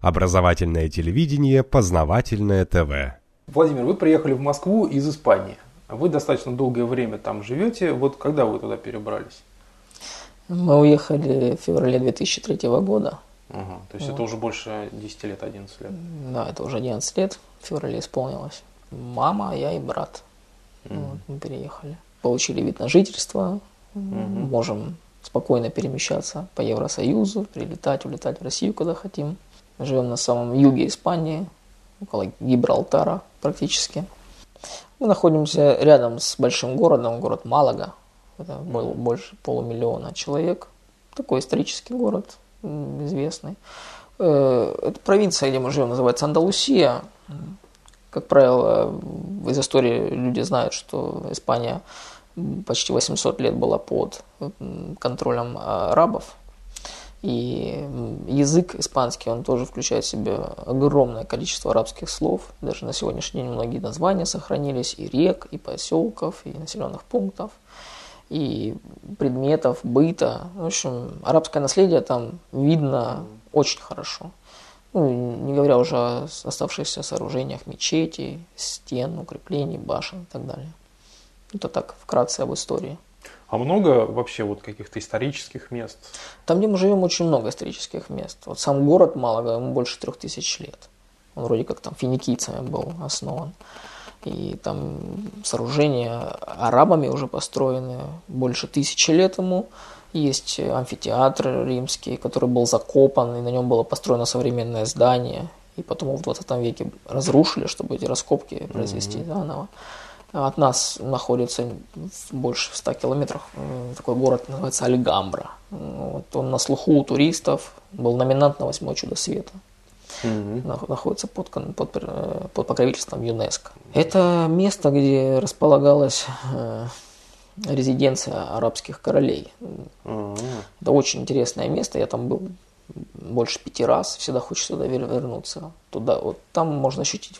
Образовательное телевидение, познавательное ТВ. Владимир, вы приехали в Москву из Испании. Вы достаточно долгое время там живете. Вот когда вы туда перебрались? Мы уехали в феврале 2003 года. Угу. То есть вот. это уже больше 10 лет, 11 лет? Да, это уже 11 лет. В феврале исполнилось. Мама, я и брат. Угу. Вот, мы переехали. Получили вид на жительство. Угу. Можем спокойно перемещаться по Евросоюзу, прилетать, улетать в Россию, куда хотим. Живем на самом юге Испании, около Гибралтара практически. Мы находимся рядом с большим городом, город Малага. Это был больше полумиллиона человек. Такой исторический город, известный. Э, это провинция, где мы живем, называется Андалусия. Как правило, из истории люди знают, что Испания почти 800 лет была под контролем арабов. И язык испанский, он тоже включает в себя огромное количество арабских слов. Даже на сегодняшний день многие названия сохранились, и рек, и поселков, и населенных пунктов, и предметов, быта. В общем, арабское наследие там видно очень хорошо. Ну, не говоря уже о оставшихся сооружениях мечетей, стен, укреплений, башен и так далее. Это так вкратце об истории. А много вообще вот каких-то исторических мест? Там, где мы живем, очень много исторических мест. Вот сам город Малага, ему больше трех тысяч лет. Он вроде как там финикийцами был основан. И там сооружения арабами уже построены больше тысячи лет ему. Есть амфитеатр римский, который был закопан, и на нем было построено современное здание. И потом в 20 веке разрушили, чтобы эти раскопки произвести mm-hmm. заново. От нас находится больше в 100 километрах такой город, называется Альгамбра. Вот он на слуху у туристов, был номинант на восьмое чудо света. Угу. Находится под, под, э, под покровительством ЮНЕСКО. Это место, где располагалась э, резиденция арабских королей. Угу. Это очень интересное место. Я там был больше пяти раз. Всегда хочется туда вернуться. Туда, вот там можно ощутить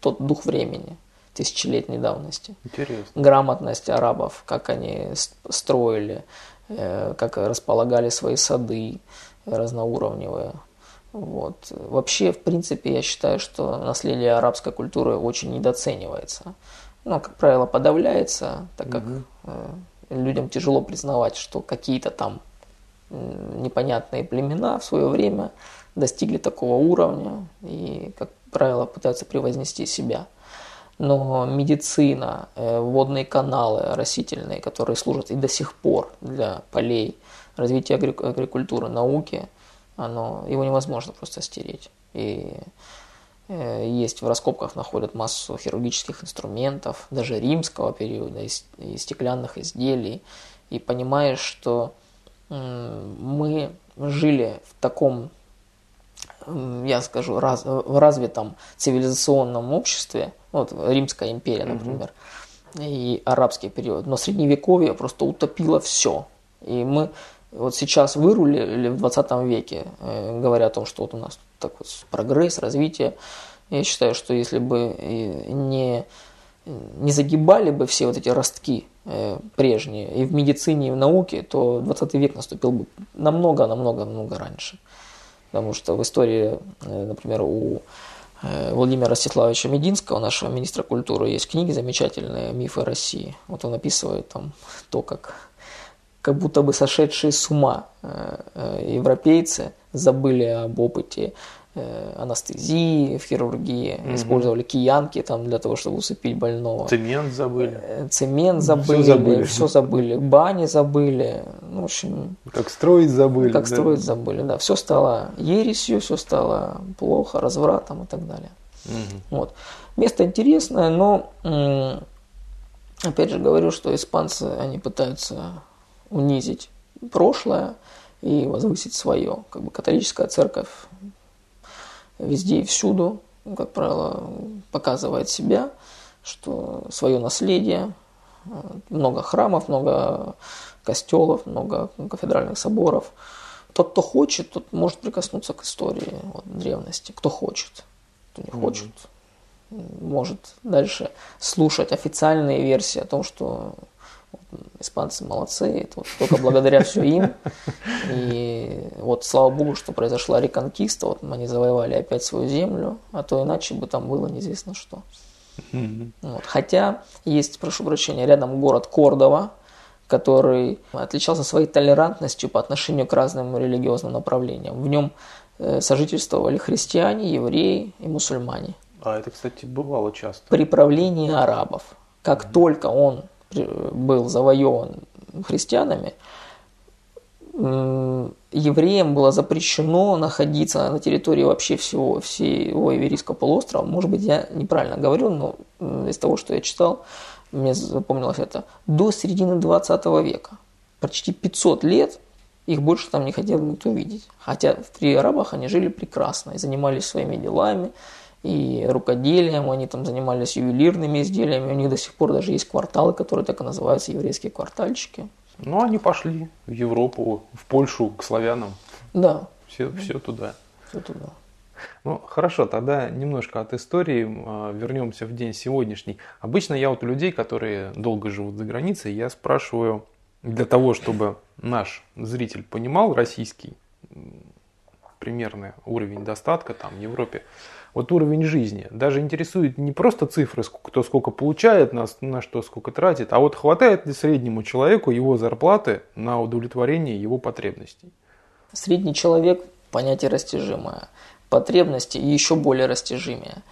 тот дух времени тысячелетней давности. Интересно. Грамотность арабов, как они строили, э, как располагали свои сады разноуровневые. Вот. Вообще, в принципе, я считаю, что наследие арабской культуры очень недооценивается. Ну, как правило, подавляется, так как угу. людям тяжело признавать, что какие-то там непонятные племена в свое время достигли такого уровня и, как правило, пытаются превознести себя но медицина, э, водные каналы растительные, которые служат и до сих пор для полей, развития агрикультуры, науки, оно, его невозможно просто стереть. И э, есть в раскопках находят массу хирургических инструментов, даже римского периода, и, стеклянных изделий. И понимаешь, что мы жили в таком, я скажу, раз, в развитом цивилизационном обществе, вот Римская империя, например, угу. и арабский период. Но средневековье просто утопило все. И мы вот сейчас вырулили в 20 веке, э, говоря о том, что вот у нас так вот прогресс, развитие. Я считаю, что если бы не, не загибали бы все вот эти ростки э, прежние и в медицине, и в науке, то 20 век наступил бы намного-намного-намного раньше. Потому что в истории, э, например, у Э, Владимира Ростиславовича Мединского, нашего министра культуры, есть книги замечательные «Мифы России». Вот он описывает там то, как как будто бы сошедшие с ума э, европейцы забыли об опыте анестезии в хирургии, угу. использовали киянки там для того, чтобы усыпить больного. Цемент забыли. Э, цемент забыли, все забыли, все забыли, бани забыли, ну, в общем. Как строить забыли. Как да? строить забыли, да. Все стало ересью, все стало плохо, развратом и так далее. Угу. Вот. Место интересное, но опять же говорю, что испанцы, они пытаются унизить прошлое и возвысить свое. Как бы католическая церковь везде и всюду, как правило, показывает себя, что свое наследие, много храмов, много костелов, много кафедральных соборов. Тот, кто хочет, тот может прикоснуться к истории вот, древности. Кто хочет, кто не хочет, mm-hmm. может дальше слушать официальные версии о том, что испанцы молодцы, это вот только благодаря все им. И вот слава богу, что произошла реконкиста, вот они завоевали опять свою землю, а то иначе бы там было неизвестно что. Вот. Хотя есть, прошу прощения, рядом город Кордова, который отличался своей толерантностью по отношению к разным религиозным направлениям. В нем э, сожительствовали христиане, евреи и мусульмане. А это, кстати, бывало часто. При правлении арабов. Как mm-hmm. только он был завоеван христианами, евреям было запрещено находиться на территории вообще всего, всего Иверийского полуострова. Может быть, я неправильно говорю, но из того, что я читал, мне запомнилось это, до середины 20 века. Почти 500 лет их больше там не хотел никто видеть. Хотя при арабах они жили прекрасно и занимались своими делами, и рукоделием, они там занимались ювелирными изделиями, у них до сих пор даже есть кварталы, которые так и называются еврейские квартальчики. Ну, они пошли в Европу, в Польшу, к славянам. Да. Все, все туда. Все туда. Ну, хорошо, тогда немножко от истории а, вернемся в день сегодняшний. Обычно я вот у людей, которые долго живут за границей, я спрашиваю для того, чтобы наш зритель понимал российский примерный уровень достатка там в Европе, вот уровень жизни. Даже интересует не просто цифры, кто сколько получает, на, на что сколько тратит, а вот хватает ли среднему человеку его зарплаты на удовлетворение его потребностей. Средний человек – понятие растяжимое, потребности еще более растяжимые.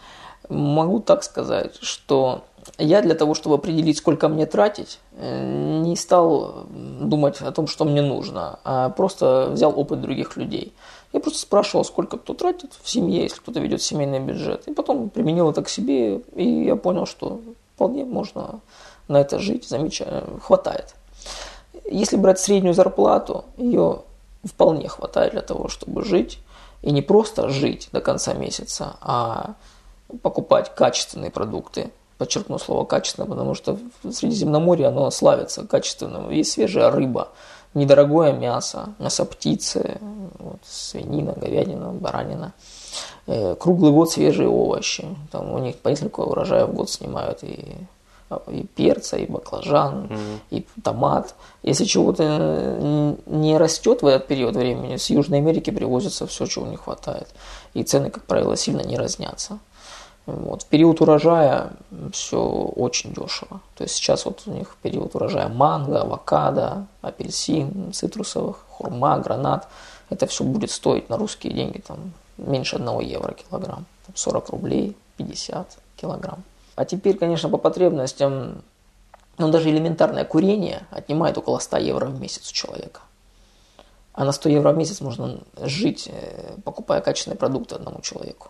Могу так сказать, что я для того, чтобы определить, сколько мне тратить, э, не стал думать о том, что мне нужно, а просто взял опыт других людей – я просто спрашивал, сколько кто тратит в семье, если кто-то ведет семейный бюджет. И потом применил это к себе, и я понял, что вполне можно на это жить, замечательно, хватает. Если брать среднюю зарплату, ее вполне хватает для того, чтобы жить. И не просто жить до конца месяца, а покупать качественные продукты. Подчеркну слово качественно, потому что в Средиземноморье оно славится качественным. Есть свежая рыба, недорогое мясо, мясо птицы, вот, свинина, говядина, баранина. Э, круглый год свежие овощи. Там у них по несколько урожаев в год снимают и, и перца, и баклажан, mm-hmm. и томат. Если чего-то не растет в этот период времени, с Южной Америки привозится все, чего не хватает. И цены, как правило, сильно не разнятся. Вот. В период урожая все очень дешево. То есть сейчас вот у них период урожая манго, авокадо, апельсин, цитрусовых, хурма, гранат. Это все будет стоить на русские деньги там, меньше 1 евро килограмм. 40 рублей, 50 килограмм. А теперь, конечно, по потребностям, ну, даже элементарное курение отнимает около 100 евро в месяц у человека. А на 100 евро в месяц можно жить, э, покупая качественные продукты одному человеку.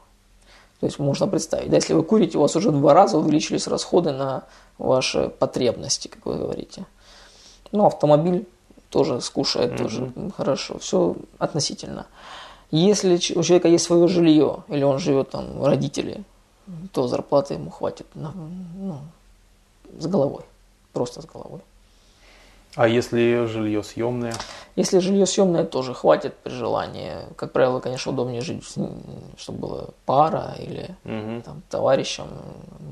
То есть можно представить, да, если вы курите, у вас уже два раза увеличились расходы на ваши потребности, как вы говорите. Ну, автомобиль тоже скушает, mm-hmm. тоже хорошо. Все относительно. Если у человека есть свое жилье, или он живет там родители, то зарплаты ему хватит на, ну, с головой. Просто с головой. А если жилье съемное? Если жилье съемное, тоже хватит при желании. Как правило, конечно, удобнее жить, чтобы было пара или угу. там, товарищем,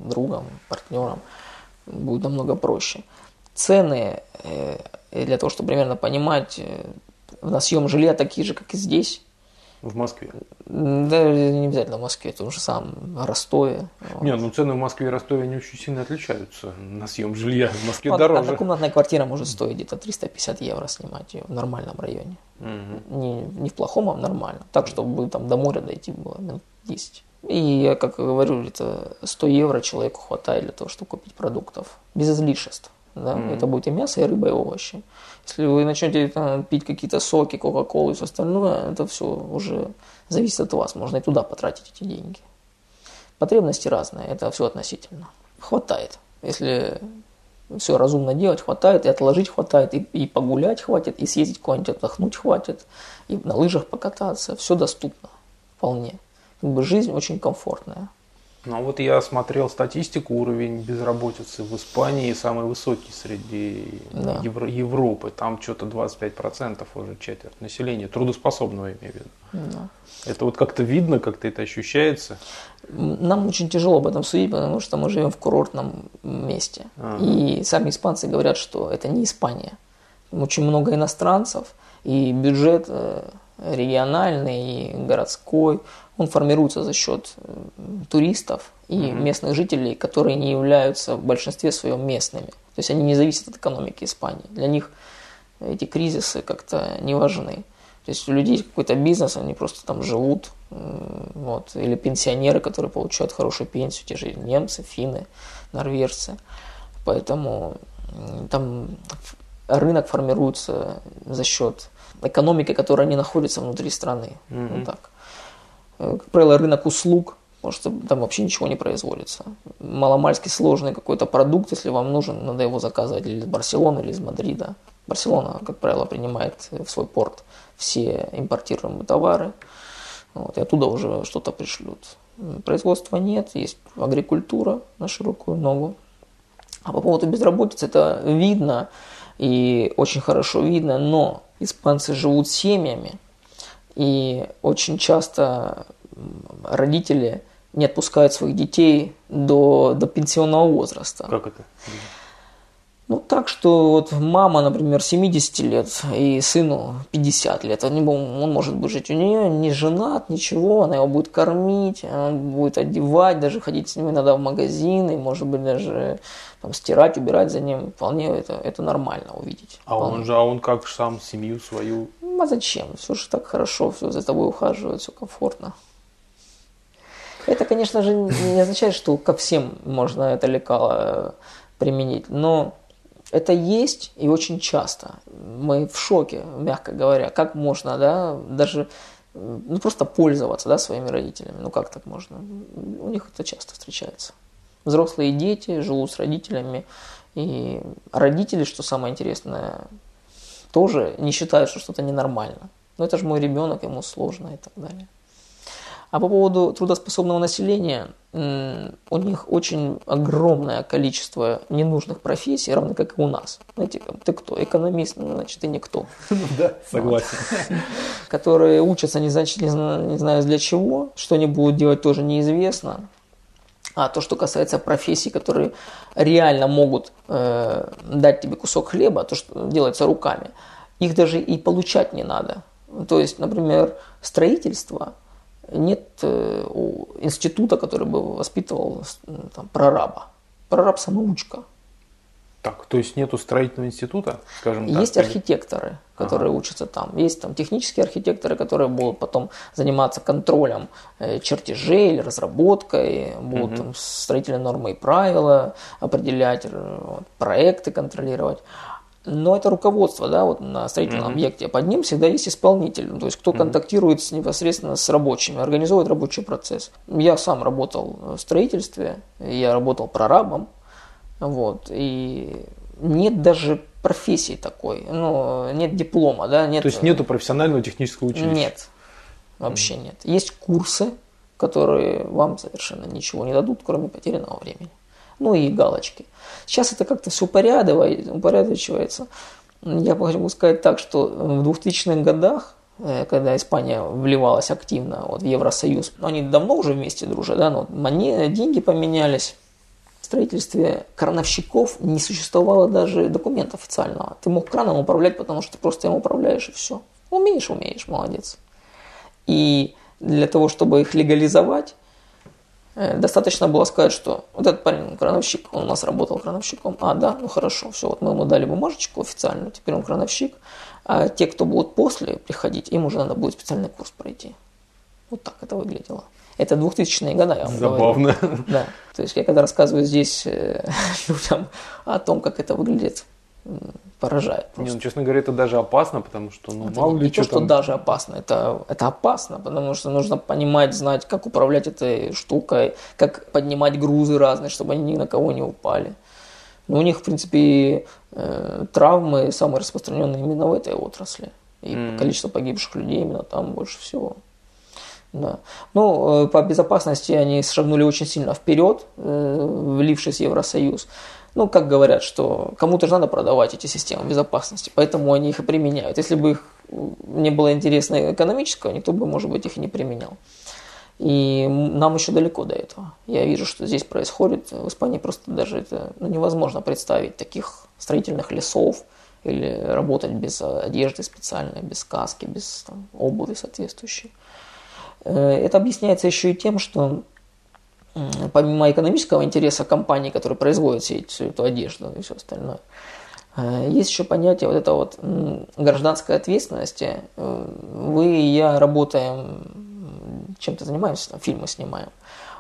другом, партнером. Будет намного проще. Цены, э, для того, чтобы примерно понимать, э, на съем жилья такие же, как и здесь. В Москве? Да, не обязательно в Москве, это уже сам Ростове. Не, ну цены в Москве и Ростове они очень сильно отличаются на съем жилья. В Москве ну, дороже. Однокомнатная квартира может стоить где-то 350 евро снимать ее в нормальном районе. Угу. Не, не в плохом, а в нормальном. Так, чтобы там до моря дойти было минут 10. И я, как говорю, это 100 евро человеку хватает для того, чтобы купить продуктов. Без излишеств. Да? Mm-hmm. Это будет и мясо, и рыба, и овощи. Если вы начнете там, пить какие-то соки, кока-колу и все остальное, это все уже зависит от вас. Можно и туда потратить эти деньги. Потребности разные, это все относительно. Хватает. Если все разумно делать, хватает, и отложить хватает, и, и погулять хватит, и съездить куда-нибудь отдохнуть хватит, и на лыжах покататься. Все доступно вполне. Как бы жизнь очень комфортная. Ну вот я смотрел статистику, уровень безработицы в Испании самый высокий среди Да. Евро- Европы. Там что-то 25% уже четверть населения, трудоспособного я имею в виду. Да. Это вот как-то видно, как-то это ощущается. Нам очень тяжело об этом судить, потому что мы живем в курортном месте. Ага. И сами испанцы говорят, что это не Испания. Там очень много иностранцев, и бюджет э, региональный и городской, он формируется за счет э, туристов и местных жителей, которые не являются в большинстве своем местными. То есть они не зависят от экономики Испании. Для них эти кризисы как-то не важны. То есть у людей какой-то бизнес, они просто там живут, вот, или пенсионеры, которые получают хорошую пенсию, те же немцы, финны, норвежцы. Поэтому там рынок формируется за счет экономики, которая не находится внутри страны. Вот так. Э, Как правило, рынок услуг, потому что там вообще ничего не производится. Маломальски сложный какой-то продукт, если вам нужен, надо его заказывать или из Барселоны, или из Мадрида. Барселона, как правило, принимает в свой порт все импортируемые товары, вот, и оттуда уже что-то пришлют. Производства нет, есть агрикультура на широкую ногу. А по поводу безработицы, это видно и очень хорошо видно, но испанцы живут семьями, и очень часто родители не отпускают своих детей до, до пенсионного возраста. Как это? Ну, так что вот мама, например, 70 лет и сыну 50 лет, он, он может быть жить у нее, не женат, ничего, она его будет кормить, она будет одевать, даже ходить с ним иногда в магазины, может быть, даже там, стирать, убирать за ним, вполне это, это нормально увидеть. А Вполне. он же, а он как сам семью свою Ну, а зачем? Все же так хорошо, все за тобой ухаживают, все комфортно. Это, конечно же, не означает, что ко всем можно это лекало применить, но это есть и очень часто. Мы в шоке, мягко говоря, как можно, да, даже ну, просто пользоваться, да, своими родителями. Ну, как так можно? У них это часто встречается. Взрослые дети живут с родителями, и родители, что самое интересное, тоже не считают, что что-то ненормально. Но это же мой ребенок, ему сложно и так далее. А по поводу трудоспособного населения, у них очень огромное количество ненужных профессий, равно как и у нас. Знаете, ты кто? Экономист, ну, значит, ты никто. Да, согласен. Которые учатся не, значит, не, зна- не знаю для чего, что они будут делать тоже неизвестно. А то, что касается профессий, которые реально могут э, дать тебе кусок хлеба, то, что делается руками, их даже и получать не надо. То есть, например, строительство, нет э, института, который бы воспитывал э, там, прораба. Прораб самоучка. Так, то есть нету строительного института, скажем так? Есть архитекторы, которые учатся там. Есть там технические архитекторы, которые будут потом заниматься контролем э, чертежей или разработкой, будут там строительные нормы и правила определять, вот, проекты контролировать. Но это руководство, да, вот на строительном объекте. Под ним всегда есть исполнитель, ну, то есть кто контактирует с, непосредственно с рабочими, организует рабочий процесс. Я сам работал в строительстве, я работал прорабом, вот, и нет даже профессии такой, ну, нет диплома, да, нет. То есть нету профессионального технического училища? Нет, вообще нет. Есть курсы, которые вам совершенно ничего не дадут, кроме потерянного времени. Ну и галочки. Сейчас это как-то все упорядочивается. Я могу сказать так, что в 2000-х годах, э, когда Испания вливалась активно вот, в Евросоюз, ну, они давно уже вместе дружат, да, но вот моне- деньги поменялись, в строительстве крановщиков не существовало даже документа официального. Ты мог краном управлять, потому что ты просто им управляешь и все. Умеешь, умеешь, молодец. И для того, чтобы их легализовать, э, достаточно было сказать, что вот этот парень крановщик, он у нас работал крановщиком. А, да, ну хорошо, все, вот мы ему дали бумажечку официальную, теперь он крановщик. А те, кто будут после приходить, им уже надо будет специальный курс пройти. Вот так это выглядело. Это 2000-е годы, я вам говорю. Забавно. Да. То есть я когда рассказываю здесь э, людям о том, как это выглядит, поражает. Не, ну, честно говоря, это даже опасно, потому что, ну, Это мало не, ли не то, что что там. даже опасно, это, это опасно, потому что нужно понимать, знать, как управлять этой штукой, как поднимать грузы разные, чтобы они ни на кого не упали. Но у них, в принципе, э, травмы самые распространенные именно в этой отрасли. И количество погибших людей именно там больше всего. Да. Ну, э, по безопасности они шагнули очень сильно вперед, э, влившись в Евросоюз. Ну, как говорят, что кому-то же надо продавать эти системы безопасности, поэтому они их и применяют. Если бы их не было интересно экономического, никто бы, может быть, их и не применял. И нам еще далеко до этого. Я вижу, что здесь происходит. В Испании просто даже это ну, невозможно представить таких строительных лесов или работать без одежды специальной, без каски, без там, обуви соответствующей. Э, это объясняется еще и тем, что помимо экономического интереса компании, которые производят всю эту одежду и все остальное, э, есть еще понятие вот это вот гражданской ответственности. Э, вы и я работаем, чем-то занимаемся, там, фильмы снимаем.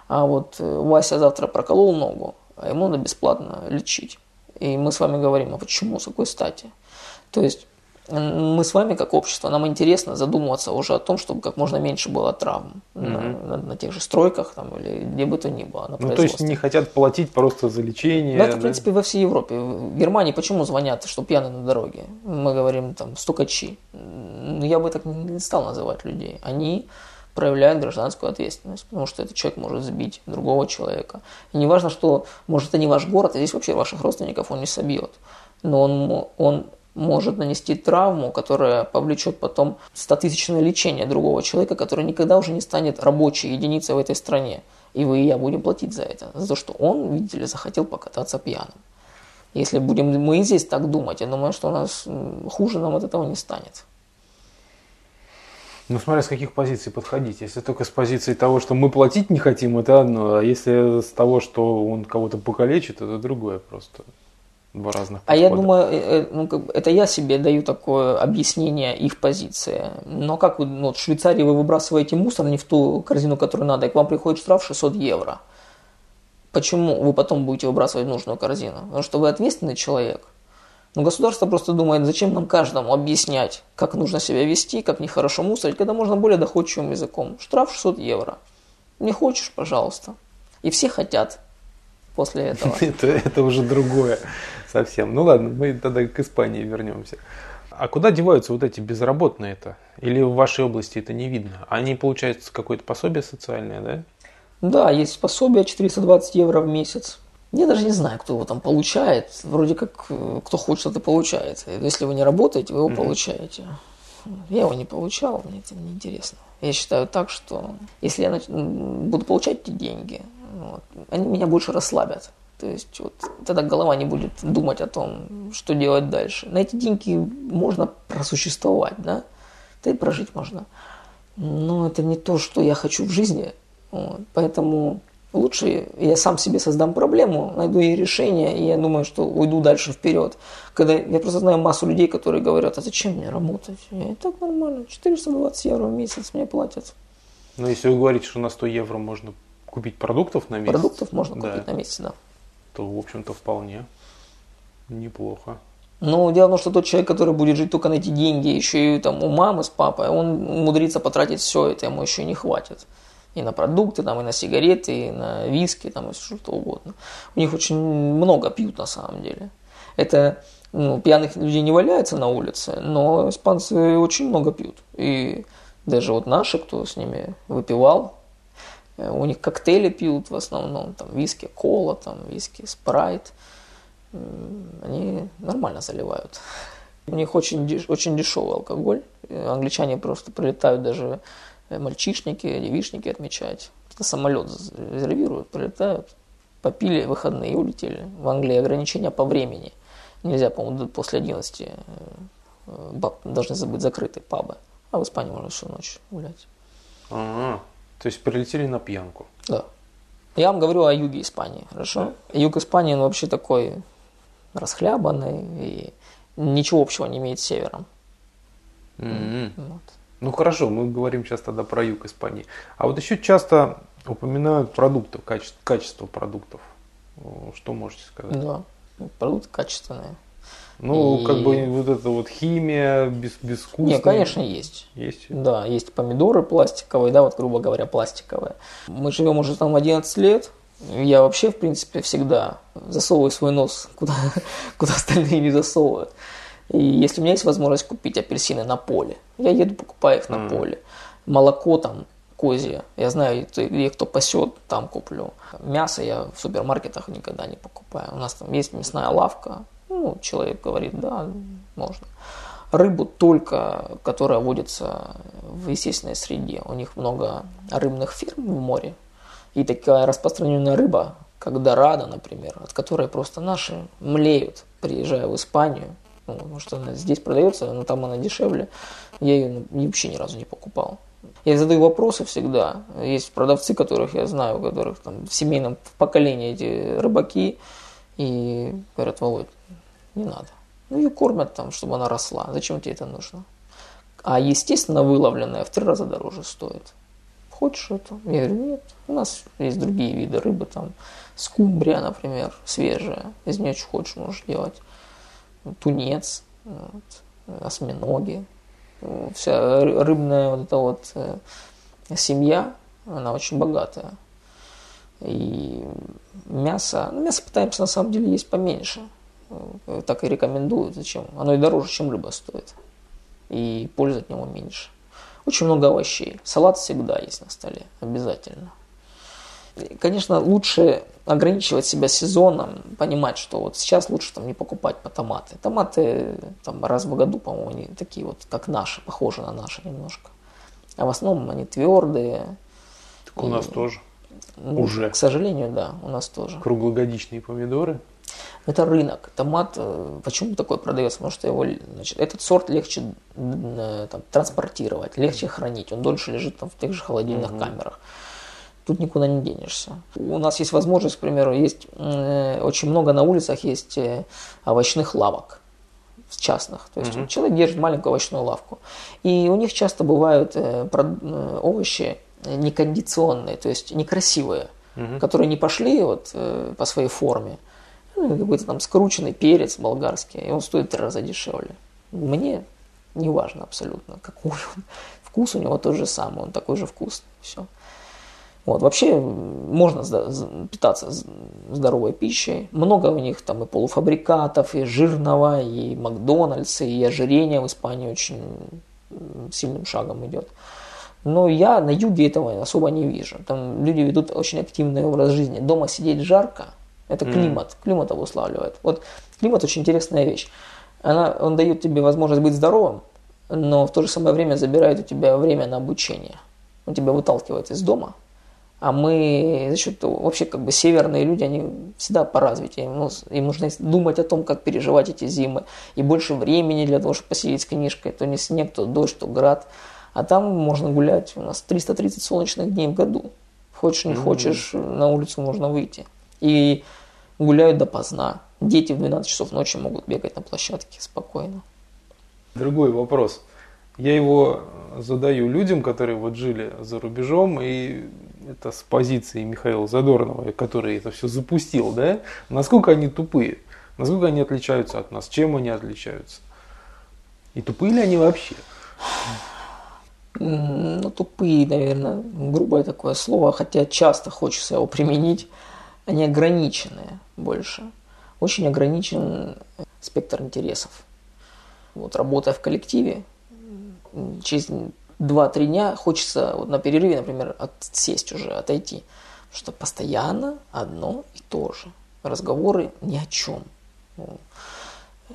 А вот Вася завтра проколол ногу, а ему надо бесплатно лечить. И мы с вами говорим, а почему, с какой стати? То есть мы с вами, как общество, нам интересно задумываться уже о том, чтобы как можно меньше было травм угу. на, на, на тех же стройках там, или где бы то ни было. На ну, то есть не хотят платить просто за лечение. Ну, это, да? в принципе, во всей Европе. В Германии почему звонят, что пьяны на дороге? Мы говорим, там, стукачи. Ну, я бы так не стал называть людей. Они проявляют гражданскую ответственность, потому что этот человек может сбить другого человека. И не важно, что, может, это не ваш город, а здесь вообще ваших родственников он не собьет. Но он, он может нанести травму, которая повлечет потом стотысячное лечение другого человека, который никогда уже не станет рабочей единицей в этой стране. И вы и я будем платить за это, за то, что он, видите ли, захотел покататься пьяным. Если будем мы здесь так думать, я думаю, что у нас хуже нам от этого не станет. Ну, смотря с каких позиций подходить. Если только с позиции того, что мы платить не хотим, это одно. А если с того, что он кого-то покалечит, это другое просто. Два разных подхода. А я думаю, э, э, ну, это я себе даю такое объяснение их позиции. Но как вы, ну, в Швейцарии вы выбрасываете мусор не в ту корзину, которую надо, и к вам приходит штраф 600 евро. Почему вы потом будете выбрасывать нужную корзину? Потому что вы ответственный человек. Но государство просто думает, зачем нам каждому объяснять, как нужно себя вести, как нехорошо мусорить, когда можно более доходчивым языком. Штраф 600 евро. Не хочешь, пожалуйста. И все хотят после этого. это, это уже другое совсем. Ну ладно, мы тогда к Испании вернемся. А куда деваются вот эти безработные-то? Или в вашей области это не видно? Они, получается, какое-то пособие социальное, да? Да, есть пособие 420 евро в месяц. Я даже не знаю, кто его там получает. Вроде как кто хочет, это получает. Если вы не работаете, вы его mm-hmm. получаете. Я его не получал, мне это не интересно. Я считаю так, что если я буду получать эти деньги, вот, они меня больше расслабят. То есть вот тогда голова не будет думать о том, что делать дальше. На эти деньги можно просуществовать, да, да и прожить можно. Но это не то, что я хочу в жизни. Вот. Поэтому лучше я сам себе создам проблему, найду ей решение, и я думаю, что уйду дальше вперед. Когда я просто знаю массу людей, которые говорят, а зачем мне работать? Я и так нормально, 420 евро в месяц мне платят. Но если вы говорите, что на 100 евро можно купить продуктов на месяц. Продуктов можно да. купить на месяц, да. То, в общем-то, вполне неплохо. Ну, дело в том, что тот человек, который будет жить только на эти деньги, еще и там у мамы с папой, он умудрится потратить все это, ему еще не хватит. И на продукты, там, и на сигареты, и на виски, там, и что угодно. У них очень много пьют на самом деле. Это ну, пьяных людей не валяется на улице, но испанцы очень много пьют. И даже вот наши, кто с ними выпивал, у них коктейли пьют в основном, там виски, кола, там виски, спрайт. Они нормально заливают. У них очень, очень дешевый алкоголь. Э, англичане просто прилетают даже э, мальчишники, девишники отмечать. Самолет резервируют, прилетают, попили выходные и улетели. В Англии ограничения по времени. Нельзя, по-моему, после 11 должны быть закрыты пабы. А в Испании можно всю ночь гулять. Ага. То есть прилетели на пьянку. Да. Я вам говорю о юге Испании, хорошо? Да. Юг Испании, он вообще такой расхлябанный и ничего общего не имеет с севером. Mm-hmm. Вот. Ну хорошо, мы говорим сейчас тогда про юг Испании. А вот еще часто упоминают продукты, качество, качество продуктов. Что можете сказать? Да, продукты качественные. Ну, и... как бы вот эта вот химия без, безвкусная. Нет, конечно, есть. Есть? Да, есть помидоры пластиковые, да, вот, грубо говоря, пластиковые. Мы живем уже там 11 лет. Я вообще, в принципе, всегда засовываю свой нос, куда, куда остальные не засовывают. И если у меня есть возможность купить апельсины на поле, я еду покупаю их на mm. поле. Молоко там козье. Я знаю, где кто пасет, там куплю. Мясо я в супермаркетах никогда не покупаю. У нас там есть мясная лавка. Ну, человек говорит, да, можно. Рыбу только, которая водится в естественной среде. У них много рыбных фирм в море. И такая распространенная рыба, как дорадо, например, от которой просто наши млеют, приезжая в Испанию. Ну, потому что она здесь продается, но там она дешевле. Я ее вообще ни разу не покупал. Я задаю вопросы всегда. Есть продавцы, которых я знаю, у которых там в семейном поколении эти рыбаки. И говорят, Володь, не надо. Ну, ее кормят там, чтобы она росла. Зачем тебе это нужно? А естественно выловленная в три раза дороже стоит. Хочешь это? Я говорю, нет. У нас есть другие виды рыбы, там скумбрия, например, свежая. Из нее что хочешь можешь делать. Тунец, вот, осьминоги, вся рыбная вот эта вот э, семья, она очень богатая. И мясо, ну, мясо пытаемся на самом деле есть поменьше. Э, так и рекомендуют. Зачем? Оно и дороже, чем рыба стоит. И пользы от него меньше. Очень много овощей. Салат всегда есть на столе, обязательно. Конечно, лучше ограничивать себя сезоном, понимать, что вот сейчас лучше там не покупать по томаты. Томаты там раз в году, по-моему, они такие вот, как наши, похожи на наши немножко. А в основном они твердые. Так у и, нас тоже. Ну, Уже. К сожалению, да, у нас тоже. Круглогодичные помидоры. Это рынок. Томат э, почему такой продается? Потому что его, значит, этот сорт легче э, там, транспортировать, легче хранить. Он дольше лежит там, в тех же холодильных угу. камерах. Тут никуда не денешься. У нас есть возможность, к примеру, есть э, очень много на улицах есть э, овощных лавок частных. То есть угу. человек держит маленькую овощную лавку. И у них часто бывают э, э, овощи некондиционные, то есть некрасивые, угу. которые не пошли вот, э, по своей форме. Ну, какой-то там скрученный перец болгарский, и он стоит три раза дешевле. Мне не важно абсолютно, какой он. Вкус у него тот же самый, он такой же вкусный. Все. Вот, вообще можно питаться здоровой пищей. Много у них там и полуфабрикатов, и жирного, и Макдональдс, и ожирение в Испании очень сильным шагом идет. Но я на юге этого особо не вижу. Там люди ведут очень активный образ жизни. Дома сидеть жарко, это климат, mm. климат обуславливает. Вот климат очень интересная вещь. Она, он дает тебе возможность быть здоровым, но в то же самое время забирает у тебя время на обучение. Он тебя выталкивает из дома, а мы за счет того, вообще как бы северные люди, они всегда по развитию. Им, ну, им нужно думать о том, как переживать эти зимы. И больше времени для того, чтобы посидеть с книжкой. То не снег, то дождь, то град. А там можно гулять. У нас 330 солнечных дней в году. Хочешь, не mm-hmm. хочешь, на улицу можно выйти. И гуляют допоздна. Дети в 12 часов ночи могут бегать на площадке спокойно. Другой вопрос. Я его задаю людям, которые вот жили за рубежом, и это с позиции Михаила Задорнова, который это все запустил, да, насколько они тупые, насколько они отличаются от нас, чем они отличаются. И тупые ли они вообще? Ну, тупые, наверное, грубое такое слово, хотя часто хочется его применить. Они ограниченные больше. Очень ограничен спектр интересов. Вот работая в коллективе, через 2-3 дня хочется вот на перерыве, например, отсесть уже, отойти. Потому что постоянно одно и то же. Разговоры ни о чем.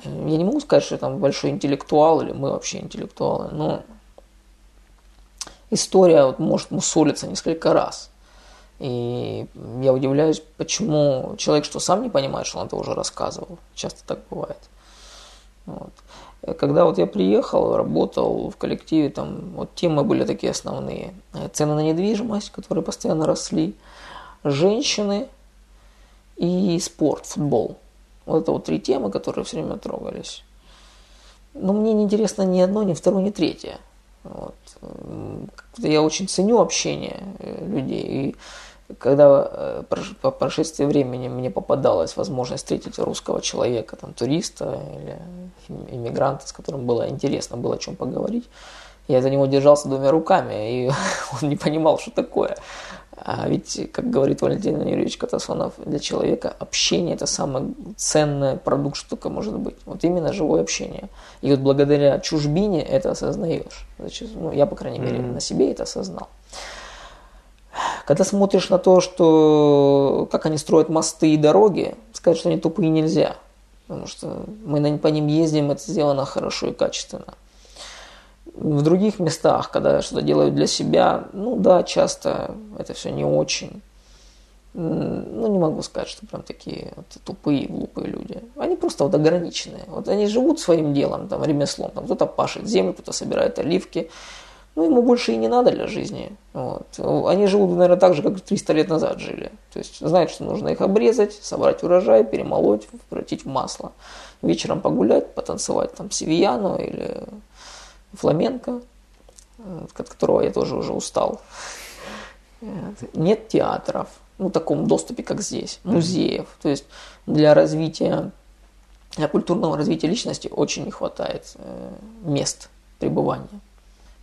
Я не могу сказать, что я там большой интеллектуал или мы вообще интеллектуалы, но история вот может мусолиться несколько раз. И я удивляюсь, почему человек, что сам не понимает, что он это уже рассказывал. Часто так бывает. Вот. Когда вот я приехал, работал в коллективе, там вот темы были такие основные. Цены на недвижимость, которые постоянно росли, женщины и спорт, футбол. Вот это вот три темы, которые все время трогались. Но мне не интересно ни одно, ни второе, ни третье. Вот. Я очень ценю общение э, людей. И когда э, по прошествии времени мне попадалась возможность встретить русского человека, там, туриста или иммигранта, с которым было интересно, было о чем поговорить, я за него держался двумя руками, и он не понимал, что такое. А ведь, как говорит Валентин Юрьевич Катасонов, для человека общение – это самый ценный продукт, что только может быть. Вот именно живое общение. И вот благодаря чужбине это осознаешь. Значит, ну, я, по крайней мере, mm-hmm. на себе это осознал. Когда смотришь на то, что как они строят мосты и дороги, сказать, что они тупые нельзя. Потому что мы по ним ездим, это сделано хорошо и качественно. В других местах, когда что-то делают для себя, ну да, часто это все не очень. Ну, не могу сказать, что прям такие вот тупые, глупые люди. Они просто вот ограниченные. Вот они живут своим делом, там, ремеслом. Там, кто-то пашет землю, кто-то собирает оливки. Ну, ему больше и не надо для жизни. Вот. Они живут, наверное, так же, как 300 лет назад жили. То есть знают, что нужно их обрезать, собрать урожай, перемолоть, превратить в масло. Вечером погулять, потанцевать там севияну или фламенко, от которого я тоже уже устал. Нет театров, ну, таком доступе, как здесь, музеев. То есть для развития, для культурного развития личности очень не хватает э, мест пребывания.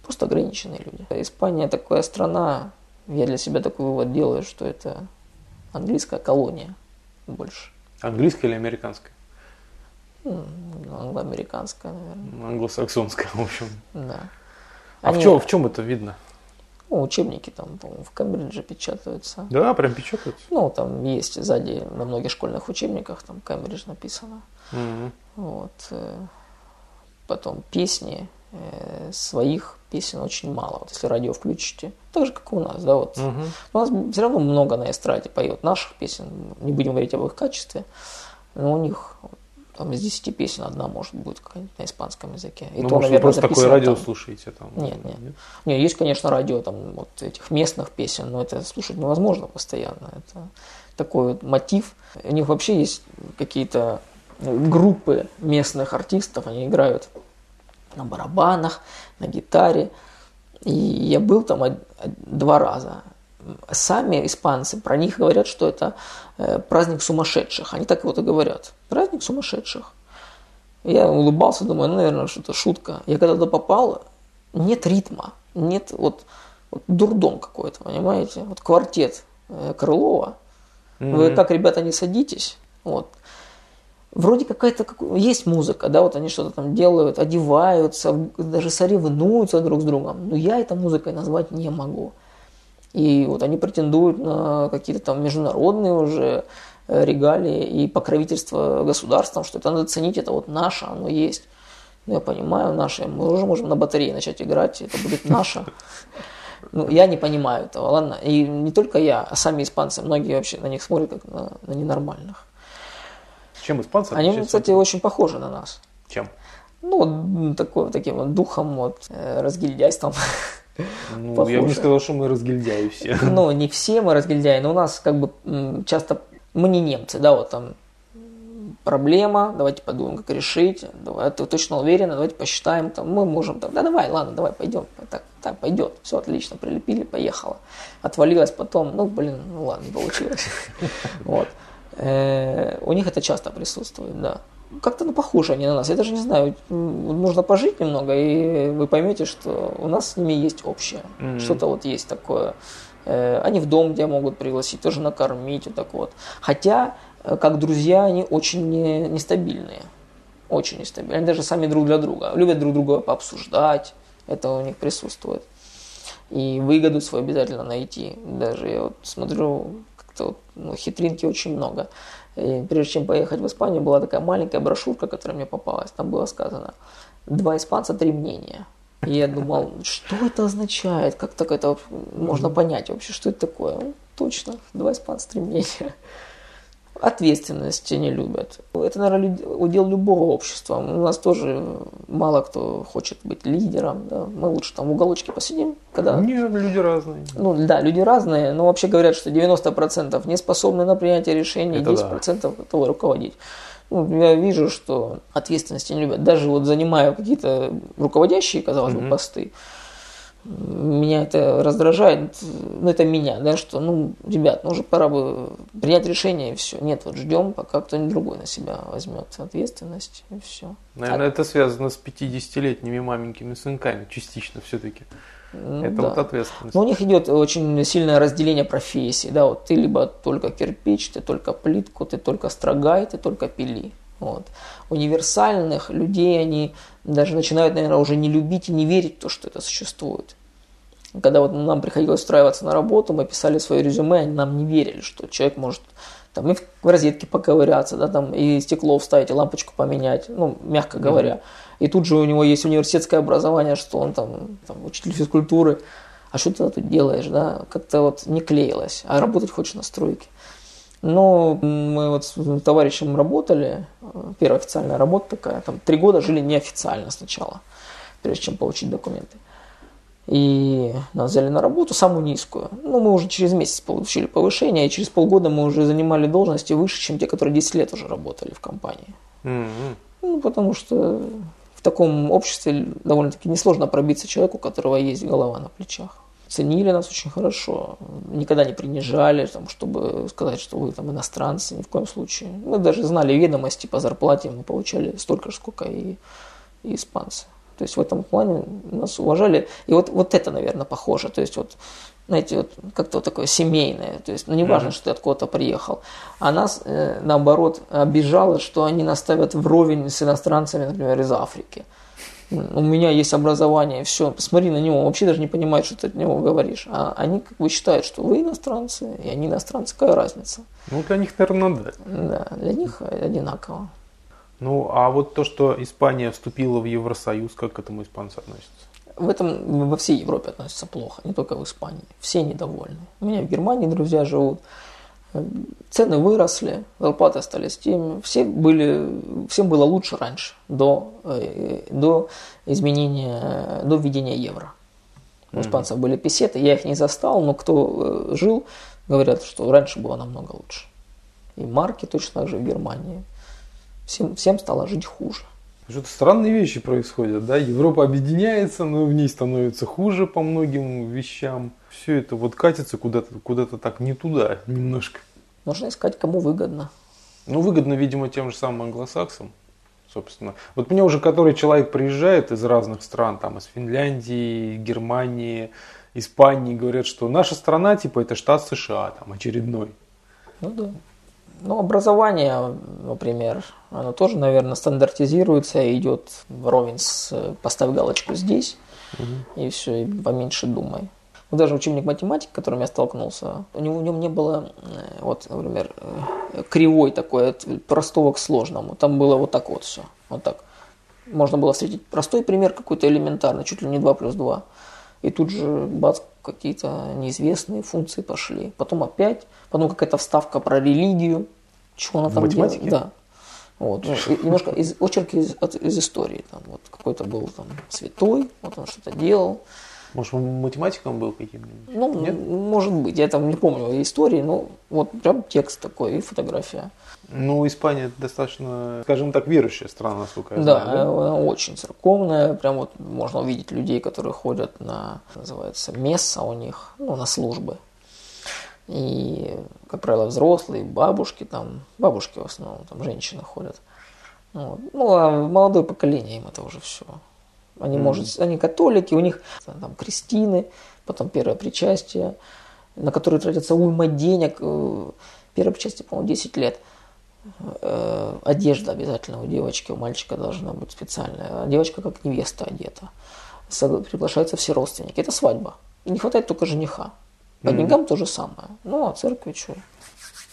Просто ограниченные люди. Испания такая страна, я для себя такой вывод делаю, что это английская колония больше. Английская или американская? Ну, англоамериканская, наверное. Англосаксонская, в общем. Да. А Они... в, чем, в чем это видно? Ну, учебники там, по-моему, в Кембридже печатаются. Да, прям печатаются? Ну, там есть сзади на многих школьных учебниках, там Кембридж написано. Угу. Вот. Э, потом песни, э, своих песен очень мало. Вот если радио включите, так же, как у нас, да, вот. Угу. У нас все равно много на эстраде поет наших песен, не будем говорить об их качестве, но у них там из 10 песен одна может быть какая-нибудь на испанском языке. И ну, то, может, наверное, вы просто такое радио там... слушаете там? Нет, нет, нет. Нет, есть, конечно, радио там вот этих местных песен, но это слушать невозможно постоянно. Это такой вот мотив. У них вообще есть какие-то группы местных артистов, они играют на барабанах, на гитаре. И я был там два раза сами испанцы про них говорят, что это э, праздник сумасшедших. Они так вот и говорят. Праздник сумасшедших. Я улыбался, думаю, ну, наверное, что-то шутка. Я когда туда попал, нет ритма, нет вот, вот дурдом какой-то, понимаете? Вот квартет э, Крылова. Mm-hmm. Вы как, ребята, не садитесь. Вот. Вроде какая-то есть музыка, да, вот они что-то там делают, одеваются, даже соревнуются друг с другом. Но я это музыкой назвать не могу. И вот они претендуют на какие-то там международные уже э, регалии и покровительство государством, что это надо ценить, это вот наше, оно есть. Ну, я понимаю, наше. Мы уже можем на батарее начать играть, это будет наше. Ну, я не понимаю этого, ладно. И не только я, а сами испанцы, многие вообще на них смотрят как на, на ненормальных. Чем испанцы? Они, кстати, очень похожи на нас. Чем? Ну, такой, таким вот духом, вот, э, разгильдяйством. Ну, похоже. я бы не сказал, что мы разгильдяи все. Ну, не все мы разгильдяи, но у нас как бы часто, мы не немцы, да, вот там проблема, давайте подумаем, как решить, давай, ты точно уверена, давайте посчитаем, там, мы можем, там, да давай, ладно, давай, пойдем, так, так, пойдет, все отлично, прилепили, поехала, отвалилась потом, ну, блин, ну ладно, не получилось, вот, у них это часто присутствует, да как-то ну, похожи они на нас. Я даже не знаю, нужно пожить немного, и вы поймете, что у нас с ними есть общее. Mm-hmm. Что-то вот есть такое. Э, они в дом где могут пригласить, тоже накормить, вот так вот. Хотя, э, как друзья, они очень не, нестабильные. Очень нестабильные. Они даже сами друг для друга. Любят друг друга пообсуждать. Это у них присутствует. И выгоду свою обязательно найти. Даже я вот смотрю, как-то ну, хитринки очень много. И прежде чем поехать в Испанию, была такая маленькая брошюрка, которая мне попалась. Там было сказано «Два испанца, три мнения». И я думал, что это означает, как так это можно понять вообще, что это такое. Ну, точно, два испанца, три мнения ответственности не любят. Это, наверное, удел любого общества. У нас тоже мало кто хочет быть лидером. Да? Мы лучше там в уголочке посидим. Когда... Не, люди разные. Ну да, люди разные, но вообще говорят, что 90% не способны на принятие решений, это 10% да. готовы руководить. Ну, я вижу, что ответственности не любят. Даже вот занимая какие-то руководящие, казалось бы, посты, меня это раздражает, ну это меня, да, что, ну, ребят, ну уже пора бы принять решение и все. Нет, вот ждем, пока кто-нибудь другой на себя возьмет ответственность и все. Наверное, а... это связано с 50-летними маменькими сынками, частично все-таки. Ну, это да. вот ответственность. Но у них идет очень сильное разделение профессий, да, вот ты либо только кирпич, ты только плитку, ты только строгай, ты только пили. Вот. Универсальных людей они даже начинают, наверное, уже не любить и не верить в то, что это существует. Когда вот нам приходилось устраиваться на работу, мы писали свое резюме, они нам не верили, что человек может там и в розетке поковыряться, да, там и стекло вставить, и лампочку поменять, ну, мягко говоря. Mm-hmm. И тут же у него есть университетское образование, что он там, там учитель физкультуры. А что ты тут делаешь, да? Как-то вот не клеилось. А работать хочешь на стройке. Но мы вот с товарищем работали, первая официальная работа такая, там три года жили неофициально сначала, прежде чем получить документы. И нас взяли на работу, самую низкую. Ну, мы уже через месяц получили повышение, и через полгода мы уже занимали должности выше, чем те, которые 10 лет уже работали в компании. Mm-hmm. Ну, потому что в таком обществе довольно-таки несложно пробиться человеку, у которого есть голова на плечах. Ценили нас очень хорошо, никогда не принижали, там, чтобы сказать, что вы там иностранцы, ни в коем случае. Мы даже знали ведомости по зарплате, мы получали столько же, сколько и, и испанцы. То есть в этом плане нас уважали. И вот, вот это, наверное, похоже. То есть вот, знаете, вот как-то вот такое семейное. То есть, ну, не важно, mm-hmm. что ты откуда-то приехал. А нас, э, наоборот, обижало, что они нас ставят вровень с иностранцами, например, из Африки. У меня есть образование, все, посмотри на него, он вообще даже не понимает, что ты от него говоришь. А они как бы считают, что вы иностранцы, и они иностранцы, какая разница? Ну, для них, наверное, да. Да, для них одинаково. Ну, а вот то, что Испания вступила в Евросоюз, как к этому испанцы относятся? В этом во всей Европе относятся плохо, не только в Испании. Все недовольны. У меня в Германии друзья живут. Цены выросли, зарплаты остались теми. Все были, всем было лучше раньше, до, э, до изменения, до введения евро. У испанцев были песеты, я их не застал, но кто э, жил, говорят, что раньше было намного лучше. И марки точно так же в Германии всем, всем стало жить хуже. Что-то странные вещи происходят, да? Европа объединяется, но в ней становится хуже по многим вещам. Все это вот катится куда-то куда так не туда немножко. Нужно искать, кому выгодно. Ну, выгодно, видимо, тем же самым англосаксам, собственно. Вот мне уже который человек приезжает из разных стран, там, из Финляндии, Германии, Испании, говорят, что наша страна, типа, это штат США, там, очередной. Ну да. Ну, образование, например, оно тоже, наверное, стандартизируется и идет вровень с «поставь галочку здесь», угу. и все, и поменьше думай. Вот даже учебник математики, которым я столкнулся, у него в нем не было, э, вот, например, э, кривой такой, от простого к сложному. Там было вот так вот все, вот так. Можно было встретить простой пример какой-то элементарный, чуть ли не 2 плюс 2. И тут же, бац, какие-то неизвестные функции пошли. Потом опять, потом какая-то вставка про религию. Чего она там делает? Да. Вот, ну, немножко из, очерки из, из истории. Там, вот, какой-то был там святой, вот он что-то делал. Может, он математиком был каким-нибудь? Ну, Нет? может быть. Я там не помню истории, но вот прям текст такой и фотография. Ну, Испания достаточно, скажем так, верующая страна, насколько я да, знаю. Да, она очень церковная. Прям вот можно увидеть людей, которые ходят на, называется, месса у них, ну, на службы. И, как правило, взрослые, бабушки там, бабушки в основном, там женщины ходят. Вот. Ну, а молодое поколение им это уже все. Они, mm-hmm. может, они католики, у них там крестины, потом первое причастие, на которые тратятся уйма денег. Э, первое причастие, по-моему, 10 лет – одежда обязательно у девочки, у мальчика должна быть специальная. А девочка как невеста одета. Приглашаются все родственники. Это свадьба. Не хватает только жениха. По mm-hmm. деньгам то же самое. Ну, а церкви что?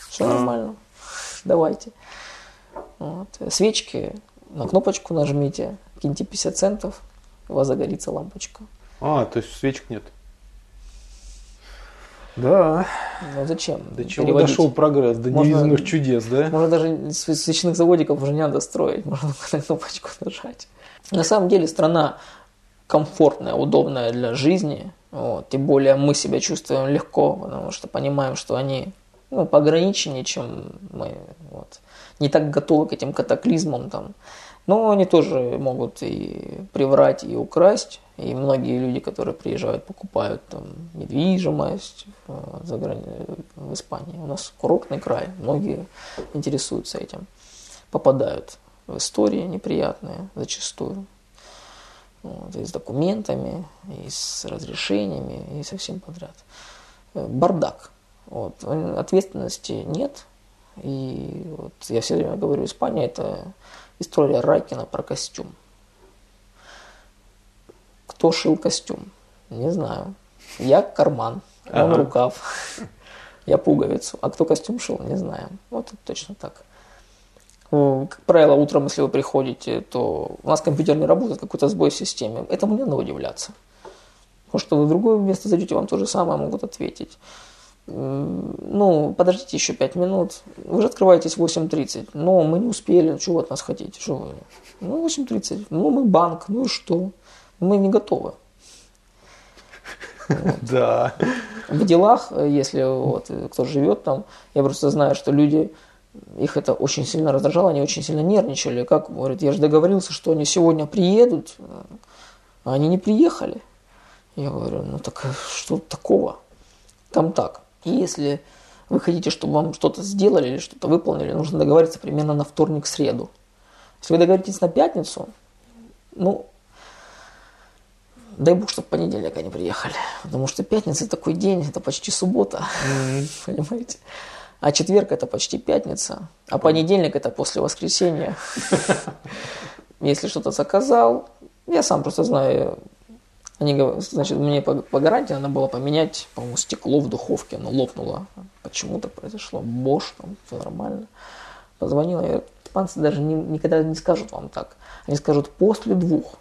Все нормально. Давайте. Вот. Свечки на кнопочку нажмите, киньте 50 центов, у вас загорится лампочка. А, то есть свечек нет? Да. Ну зачем? До чего переводить? дошел прогресс, до можно, невиданных чудес, да? Можно даже свечных заводиков уже не надо строить, можно на кнопочку нажать. На самом деле страна комфортная, удобная для жизни. Вот. Тем более мы себя чувствуем легко, потому что понимаем, что они ну, пограничнее, чем мы. Вот. Не так готовы к этим катаклизмам. Там. Но они тоже могут и приврать, и украсть. И многие люди, которые приезжают, покупают там недвижимость в, за грани... в Испании. У нас курортный край, многие интересуются этим. Попадают в истории неприятные зачастую. Вот, и с документами, и с разрешениями, и со всем подряд. Бардак. Вот. Ответственности нет. И вот я все время говорю, Испания это история Райкина про костюм. Кто шил костюм? Не знаю. Я карман, он Ага. рукав, я пуговицу. А кто костюм шил, не знаю. Вот это точно так. Как правило, утром, если вы приходите, то у нас компьютер не работает, какой-то сбой в системе. Этому не надо удивляться. Может, вы в другое место зайдете, вам то же самое могут ответить. Ну, подождите еще 5 минут. Вы же открываетесь в 8.30. Но мы не успели. Что вы от нас хотите? Что вы? Ну, 8.30. Ну, мы банк. Ну и что? Мы не готовы. Да. В делах, если вот кто живет там, я просто знаю, что люди, их это очень сильно раздражало, они очень сильно нервничали. Как, говорит, я же договорился, что они сегодня приедут, а они не приехали. Я говорю, ну так что такого? Там так. И если вы хотите, чтобы вам что-то сделали или что-то выполнили, нужно договориться примерно на вторник-среду. Если вы договоритесь на пятницу, ну, дай бог, чтобы в понедельник они приехали. Потому что пятница такой день, это почти суббота, понимаете? А четверг это почти пятница, а понедельник это после воскресенья. Если что-то заказал, я сам просто знаю, они говорят, значит, мне по, по гарантии надо было поменять, по-моему, стекло в духовке, оно лопнуло. Почему так произошло? Бош, там, все нормально. Позвонила, я говорю, испанцы даже не- никогда не скажут вам так. Они скажут после двух.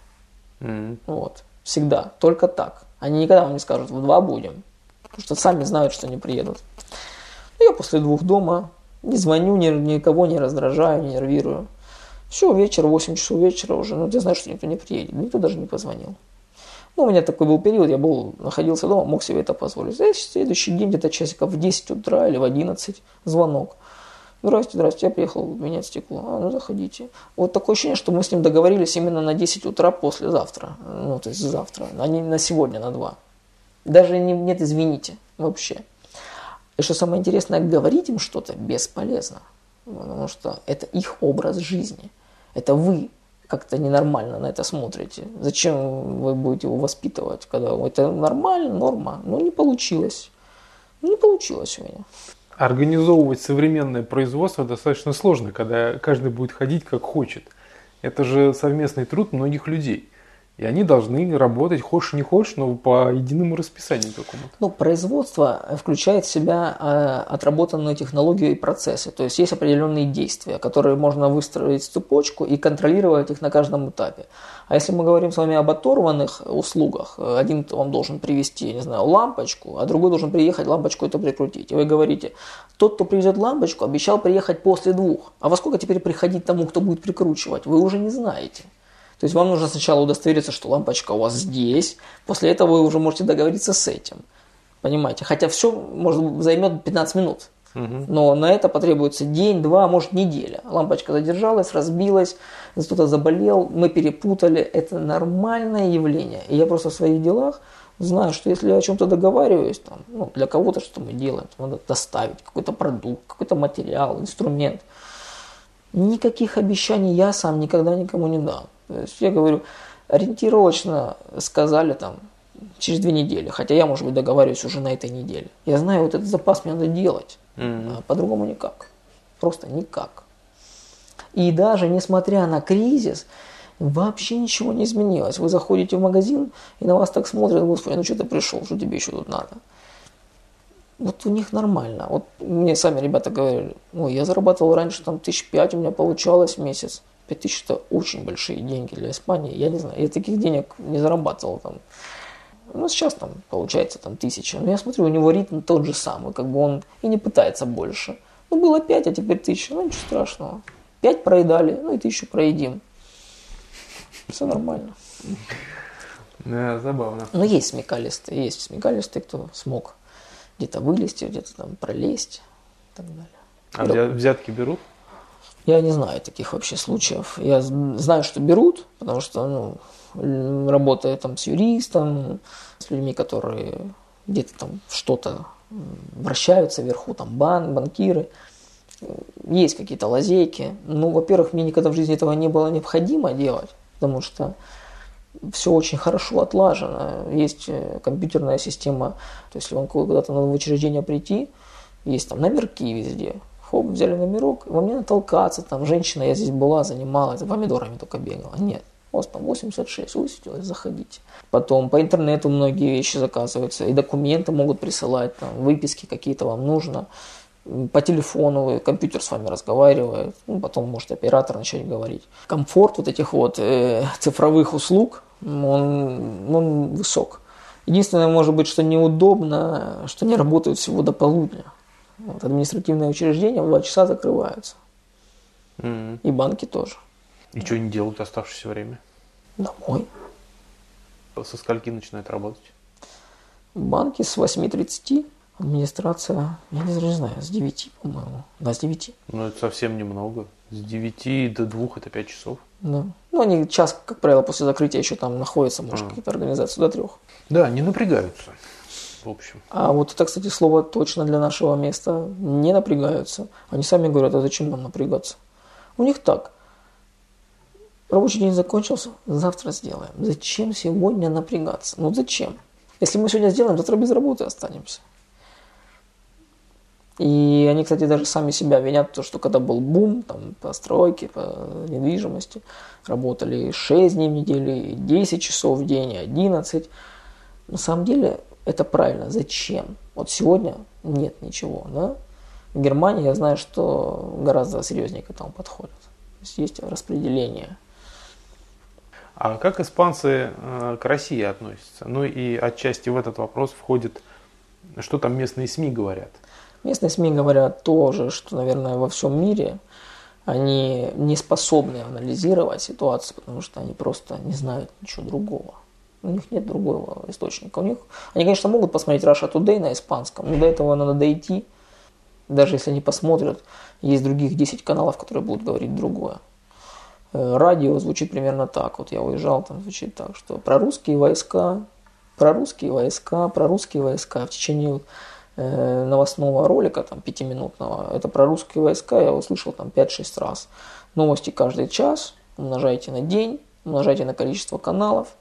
М. Вот. Всегда. Только так. Они никогда вам не скажут, в два будем. Потому что сами знают, что не приедут. Ну, Я после двух дома не звоню, ни- никого не раздражаю, не нервирую. Все, вечер, 8 часов вечера уже. Ну, я знаю, что никто не приедет. Никто даже не позвонил. Ну, у меня такой был период, я был, находился дома, мог себе это позволить. Знаете, следующий день, где-то часиков в 10 утра или в 11, звонок. Здрасте, здрасте, я приехал менять стекло. А, ну заходите. Вот такое ощущение, что мы с ним договорились именно на 10 утра послезавтра. Ну, то есть завтра, а не на сегодня, на 2. Даже не, нет, извините, вообще. И что самое интересное, говорить им что-то бесполезно. Потому что это их образ жизни. Это вы как-то ненормально на это смотрите. Зачем вы будете его воспитывать, когда это нормально, норма? Ну, не получилось. Не получилось у меня. Организовывать современное производство достаточно сложно, когда каждый будет ходить как хочет. Это же совместный труд многих людей. И они должны работать, хочешь не хочешь, но по единому расписанию какому-то. Ну, производство включает в себя э, отработанную технологию и процессы. То есть есть определенные действия, которые можно выстроить в цепочку и контролировать их на каждом этапе. А если мы говорим с вами об оторванных услугах, э, один вам должен привезти, не знаю, лампочку, а другой должен приехать лампочку это прикрутить. И вы говорите, тот, кто привезет лампочку, обещал приехать после двух. А во сколько теперь приходить тому, кто будет прикручивать, вы уже не знаете. То есть вам нужно сначала удостовериться, что лампочка у вас здесь, после этого вы уже можете договориться с этим. Понимаете? Хотя все может займет 15 минут. Но на это потребуется день, два, может неделя. Лампочка задержалась, разбилась, кто-то заболел, мы перепутали. Это нормальное явление. И я просто в своих делах знаю, что если я о чем-то договариваюсь, там, ну, для кого-то что мы делаем, надо доставить какой-то продукт, какой-то материал, инструмент. Никаких обещаний я сам никогда никому не дам. То есть я говорю, ориентировочно сказали там через две недели, хотя я, может быть, договариваюсь уже на этой неделе. Я знаю, вот этот запас мне надо делать, а по-другому никак. Просто никак. И даже несмотря на кризис, вообще ничего не изменилось. Вы заходите в магазин, и на вас так смотрят, господи, ну что ты пришел, что тебе еще тут надо? Вот у них нормально. Вот мне сами ребята говорили, ой, я зарабатывал раньше там тысяч пять, у меня получалось в месяц. Пять тысяч это очень большие деньги для Испании. Я не знаю, я таких денег не зарабатывал там. Ну, сейчас там получается там тысяча. Но я смотрю, у него ритм тот же самый, как бы он и не пытается больше. Ну, было пять, а теперь тысяча. Ну, ничего страшного. Пять проедали, ну и тысячу проедим. Все нормально. Да, забавно. Но есть смекалисты, есть смекалисты, кто смог где-то вылезти, где-то там пролезть и так далее. А взя- взятки берут? Я не знаю таких вообще случаев. Я знаю, что берут, потому что, ну, работая там с юристом, с людьми, которые где-то там что-то вращаются вверху, там бан, банкиры, есть какие-то лазейки. Ну, во-первых, мне никогда в жизни этого не было необходимо делать, потому что все очень хорошо отлажено. Есть э, компьютерная система. То есть, если вам куда-то надо в учреждение прийти, есть там номерки везде. Хоп, взяли номерок, вам не надо толкаться, там женщина, я здесь была, занималась, за помидорами только бегала. Нет. Вас там 86 высветилось, заходите. Потом по интернету многие вещи заказываются, и документы могут присылать, там, выписки какие-то вам нужно. По телефону компьютер с вами разговаривает, ну, потом может оператор начать говорить. Комфорт вот этих вот э, цифровых услуг, он, он высок. Единственное, может быть, что неудобно, что не работают всего до полудня. Вот, административные учреждения в 2 часа закрываются. Мгм. И банки тоже. И что они делают оставшееся время? Домой. Со скольки начинают работать? Банки с 8.30, администрация, я не, не знаю, с 9, по-моему. Да, с 9. Ну, это совсем немного. С 9 до 2 это 5 часов. Да. Ну, они час, как правило, после закрытия еще там находятся, может, А. какие-то организации до трех. Да, не напрягаются. В общем. А вот это, кстати, слово точно для нашего места. Не напрягаются. Они сами говорят, а зачем нам напрягаться? У них так. Рабочий день закончился, завтра сделаем. Зачем сегодня напрягаться? Ну зачем? Если мы сегодня сделаем, завтра без работы останемся. И они, кстати, даже сами себя винят, то, что когда был бум там, по стройке, по недвижимости, работали 6 дней в неделю, и 10 часов в день, и 11. На самом деле это правильно. Зачем? Вот сегодня нет ничего. Да? В Германии я знаю, что гораздо серьезнее к этому подходят. То есть есть распределение. А как испанцы э, к России относятся? Ну и отчасти в этот вопрос входит, что там местные СМИ говорят. Местные СМИ говорят тоже, что, наверное, во всем мире они не способны анализировать ситуацию, потому что они просто не знают ничего другого. У них нет другого источника. У них, они, конечно, могут посмотреть Russia Today на испанском, но до этого надо дойти. Даже если они посмотрят, есть других 10 каналов, которые будут говорить другое. Э, Радио звучит примерно так. Вот я уезжал, там звучит так, что про русские войска, про русские войска, про русские войска. В течение э, новостного ролика, там, пятиминутного, это про русские войска, я услышал там 5-6 раз. Новости каждый час, умножайте на день, умножайте на количество каналов,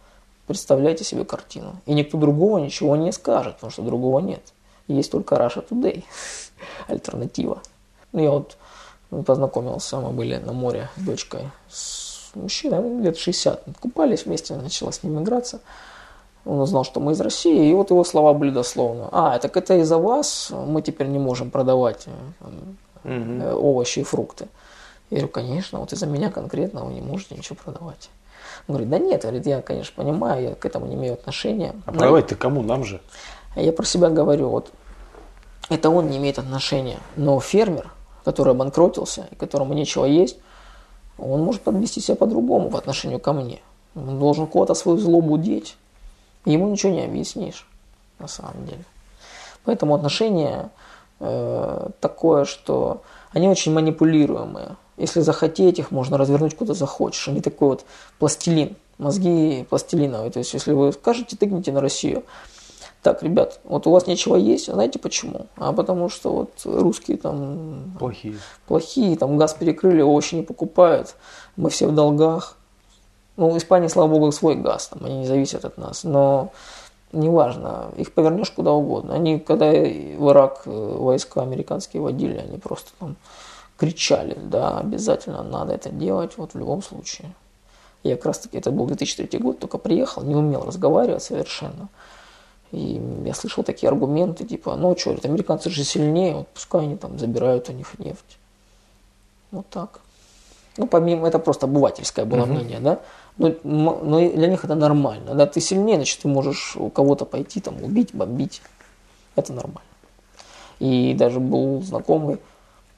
представляйте себе картину. И никто другого ничего не скажет, потому что другого нет. Есть только Russia Today, альтернатива. Ну, я вот познакомился, мы были на море с дочкой, с мужчиной, лет 60, купались вместе, начала с ним играться. Он узнал, что мы из России, и вот его слова были дословно. А, так это из-за вас мы теперь не можем продавать там, э, овощи и фрукты. Я говорю, конечно, вот из-за меня конкретно вы не можете ничего продавать. Он говорит, да нет, говорит, я, конечно, понимаю, я к этому не имею отношения. А продавать-то кому? Нам же. я про себя говорю, вот это он не имеет отношения. Но фермер, который обанкротился, и которому нечего есть, он может подвести себя по-другому по отношению ко мне. Он должен куда-то свою злобу деть. Ему ничего не объяснишь, на самом деле. Поэтому отношение э, такое, что они очень манипулируемые. Если захотеть, их можно развернуть куда захочешь. Они такой вот пластилин, мозги пластилиновые. То есть, если вы скажете, тыкните на Россию. Так, ребят, вот у вас нечего есть, а знаете почему? А потому что вот русские там Плохие. плохие, там газ перекрыли, овощи не покупают, мы все в долгах. Ну, в Испании, слава богу, свой газ, там, они не зависят от нас, но неважно, их повернешь куда угодно. Они, когда в Ирак э, войска американские водили, они просто там кричали, да, обязательно надо это делать, вот в любом случае. Я как раз таки, это был 2003 год, только приехал, не умел разговаривать совершенно. И я слышал такие аргументы, типа, ну что, американцы же сильнее, вот пускай они там забирают у них нефть. Вот так. Ну, помимо, это просто обывательское было мнение, да. Но, м- но и для них это нормально. Да, ты сильнее, значит, ты можешь у кого-то пойти, там, убить, бомбить. Это нормально. И даже был знакомый,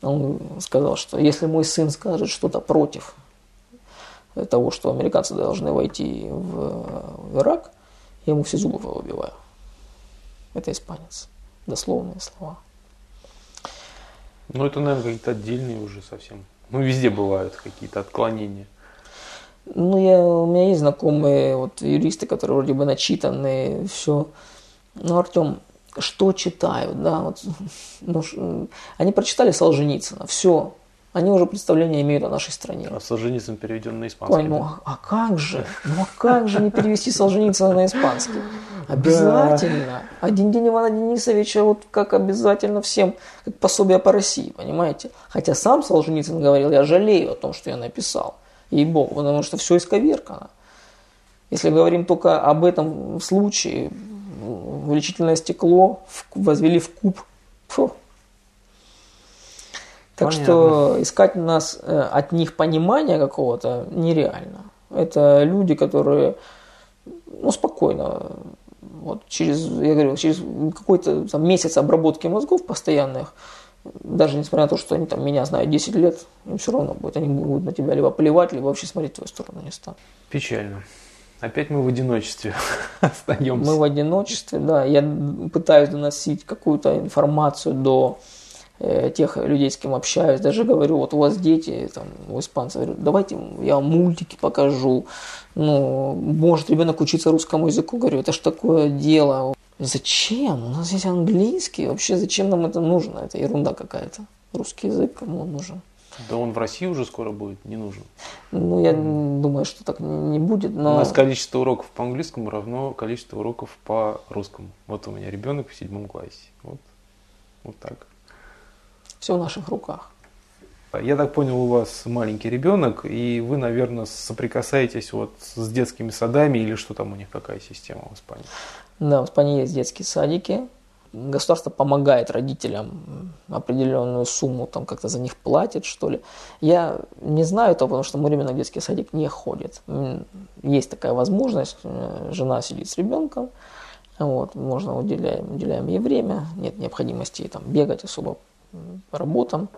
он сказал, что если мой сын скажет что-то против того, что американцы должны войти в, в Ирак, я ему все зубы выбиваю. Это испанец. Дословные слова. Ну, это, наверное, какие-то отдельные уже совсем. Ну, везде бывают какие-то отклонения. Ну, я, у меня есть знакомые вот, юристы, которые вроде бы начитанные, все. Ну, Артем, что читают, да, вот, ну, они прочитали Солженицына, все, они уже представление имеют о нашей стране. А Солженицын переведен на испанский. Ой, ну а- а как же? Ну а как же не перевести Солженицына на испанский? Обязательно. Один день Ивана Денисовича вот как обязательно всем, как пособие по России, понимаете? Хотя сам Солженицын говорил, я жалею о том, что я написал. Ей-богу, потому что все исковеркано. Если говорим только об этом случае, увеличительное стекло возвели в куб. Фу. Так Понятно. что искать у нас э, от них понимания какого-то нереально. Это люди, которые ну, спокойно, вот через, я говорю, через какой-то там, месяц обработки мозгов постоянных, даже несмотря на то, что они там меня знают 10 лет, им все равно будет. Они будут на тебя либо плевать, либо вообще смотреть в твою сторону не станут. Печально. Опять мы в одиночестве остаемся. Мы в одиночестве, да. Я пытаюсь доносить какую-то информацию до э, тех людей, с кем общаюсь. Даже говорю, вот у вас дети, там, у испанцев, говорю, давайте я вам мультики покажу. Ну, может ребенок учиться русскому языку. Говорю, это ж такое дело. Зачем? У нас есть английский. Вообще, зачем нам это нужно? Это ерунда какая-то. Русский язык кому он нужен? Да он в России уже скоро будет не нужен. Ну, я думаю, что так не будет, но... У нас количество уроков по английскому равно количеству уроков по русскому. Вот у меня ребенок в седьмом классе. Вот, вот так. Все в наших руках. Я так понял, у вас маленький ребенок, и вы, наверное, соприкасаетесь вот с детскими садами или что там у них, какая система в Испании? Да, в Испании есть детские садики. Государство помогает родителям определенную сумму, там как-то за них платит, что ли. Я не знаю этого, потому что ребенок в детский садик не ходит. Есть такая возможность, э, жена сидит с ребенком, вот, можно уделяем, уделяем ей время, нет необходимости там, бегать особо по работам.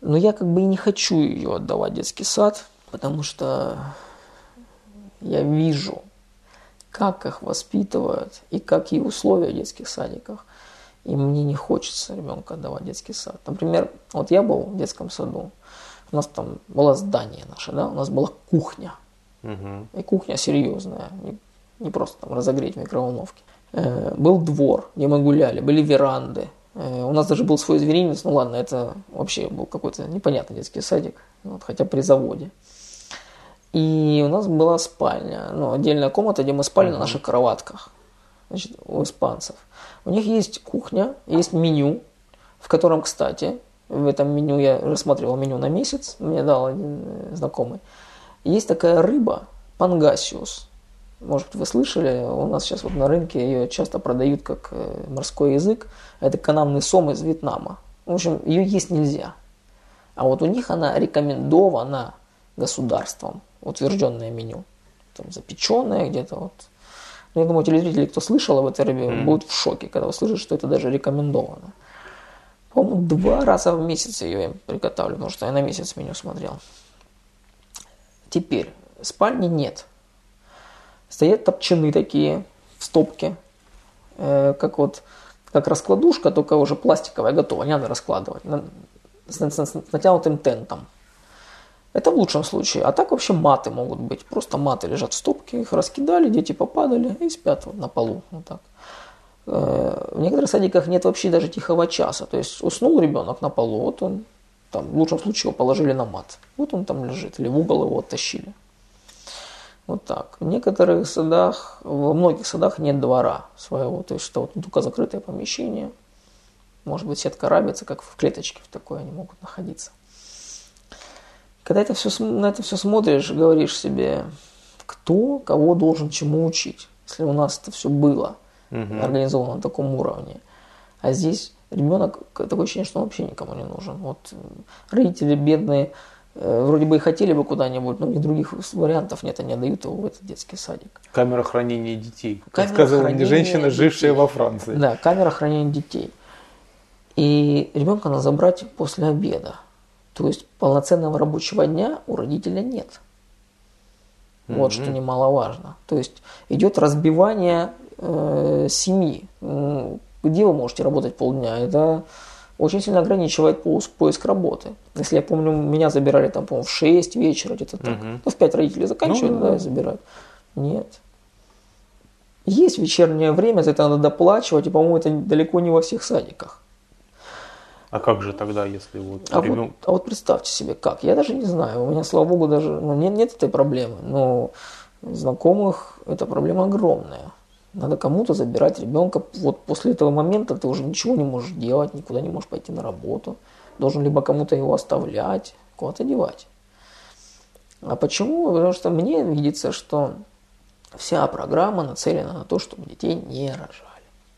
Но я как бы и не хочу ее отдавать в детский сад, потому что я вижу, как их воспитывают и какие условия в детских садиках. И мне не хочется ребенка отдавать в детский сад. Например, вот я был в детском саду, у нас там было здание наше, да, у нас была кухня. Угу. И кухня серьезная, не, не просто там разогреть в микроволновке. Э, был двор, где мы гуляли, были веранды. Э, у нас даже был свой зверинец, ну ладно, это вообще был какой-то непонятный детский садик, вот, хотя при заводе. И у нас была спальня, ну, отдельная комната, где мы спали uh-huh. на наших кроватках, значит, у испанцев. У них есть кухня, есть меню, в котором, кстати, в этом меню я рассматривал меню на месяц, мне дал один э, знакомый. Есть такая рыба, пангасиус. Может быть, вы слышали, у нас сейчас вот на рынке ее часто продают как э, морской язык. Это канамный сом из Вьетнама. В общем, ее есть нельзя. А вот у них она рекомендована государством утвержденное меню. Там запеченное где-то вот. Но ну, я думаю, телезрители, кто слышал об этой рыбе, mm. будут в шоке, когда услышат, что это даже рекомендовано. По-моему, два раза в месяц ее я приготавливаю, потому что я на месяц меню смотрел. Теперь, спальни нет. Стоят топчаны такие в стопке, э, как вот как раскладушка, только уже пластиковая, готовая, не надо раскладывать, на, с, с, с натянутым тентом. Это в лучшем случае. А так вообще маты могут быть. Просто маты лежат в стопке, их раскидали, дети попадали и спят вот на полу. Вот так. Э, в некоторых садиках нет вообще даже тихого часа. То есть уснул ребенок на полу, вот он там, в лучшем случае его положили на мат. Вот он там лежит, или в угол его оттащили. Вот так. В некоторых садах, во многих садах нет двора своего, то есть что вот только закрытое помещение. Может быть, сетка рабица, как в клеточке в такой они могут находиться. Когда это все, на это все смотришь, говоришь себе, кто кого должен чему учить, если у нас это все было угу. организовано на таком уровне. А здесь ребенок, такое ощущение, что он вообще никому не нужен. Вот родители бедные, э, вроде бы и хотели бы куда-нибудь, но других вариантов нет, они отдают его в этот детский садик. Камера хранения детей, как сказала мне женщина, детей. жившая во Франции. Да, камера хранения детей. И ребенка надо забрать после обеда. То есть полноценного рабочего дня у родителя нет. Вот mm-hmm. что немаловажно. То есть идет разбивание э, семьи. Где вы можете работать полдня? Это очень сильно ограничивает поиск работы. Если я помню, меня забирали там, по-моему, в 6 вечера, где-то так. Угу. Ну, в 5 родители заканчивают, ну, да, да, и забирают. Нет. Есть вечернее время, за это надо доплачивать, и, по-моему, это далеко не во всех садиках. А как же тогда, если вот а ребенок... Вот, а вот представьте себе, как? Я даже не знаю. У меня, слава богу, даже ну, нет, нет этой проблемы. Но знакомых эта проблема огромная. Надо кому-то забирать ребенка. Вот после этого момента ты уже ничего не можешь делать, никуда не можешь пойти на работу. Должен либо кому-то его оставлять, куда-то девать. А почему? Потому что мне видится, что Вся программа нацелена на то, чтобы детей не рожали,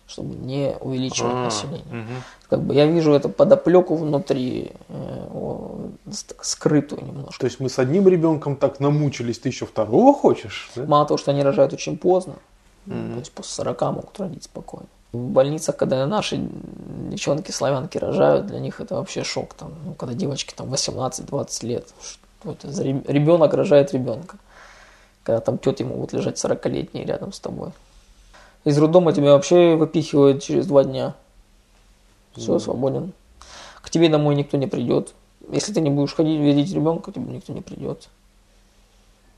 чтобы не увеличивать А, население. Как бы я вижу эту подоплеку внутри, э, о, скрытую немножко. То есть мы с одним ребенком так намучились, ты еще второго хочешь? да? Мало того, что они рожают очень поздно, ну, то есть после 40 могут родить спокойно. В больницах, когда наши девчонки славянки рожают, для них это вообще шок. Там, ну, когда девочки там 18-20 лет, что это за реб- ребенок рожает ребенка. Когда там тети могут лежать 40-летние рядом с тобой. Из роддома тебя вообще выпихивают через два дня. Все, свободен. К тебе домой никто не придет. Если ты не будешь ходить, видеть ребенка, к тебе никто не придет.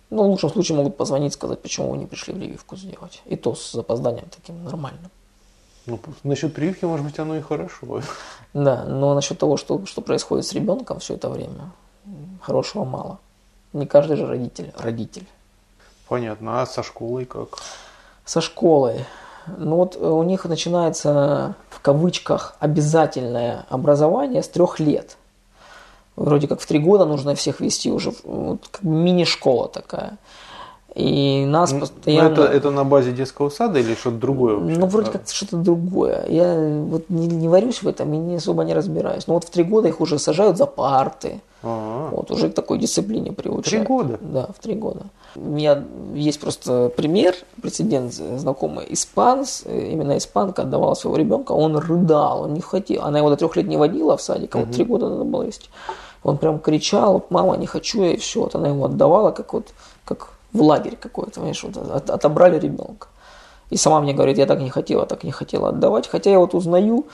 Ну, в лучшем случае могут позвонить, сказать, почему вы не пришли прививку сделать. И то с запозданием таким нормальным. Ну, насчет прививки, может быть, оно и хорошо. Да, но насчет того, что, что происходит с ребенком все это время, хорошего мало. Не каждый же родитель родитель. Понятно. А со школой как? Со школой. Ну вот э, у них начинается в кавычках обязательное образование с трех лет. Вроде как в три года нужно всех вести уже, вот как мини-школа такая. И нас Ну, постоянно... это, это на базе детского сада или что-то другое вообще? Ну, вроде как что-то другое. Я вот не, не варюсь в этом и не особо не разбираюсь. Но вот в три года их уже сажают за парты. а, Вот, уже к такой дисциплине приучают. Три года? Да, в три года. У меня есть просто пример, прецедент знакомый. Испанс, э, именно испанка отдавала своего ребенка, он рыдал, он не хотел. Она его до трех лет не водила в садик, а вот три года надо было вести. Он прям кричал, мама, не хочу я, и все. Вот она его отдавала, как вот, как в лагерь какой-то, понимаешь, вот от- отобрали ребенка. И сама мне говорит, я так не хотела, так не хотела отдавать. Хотя я вот узнаю,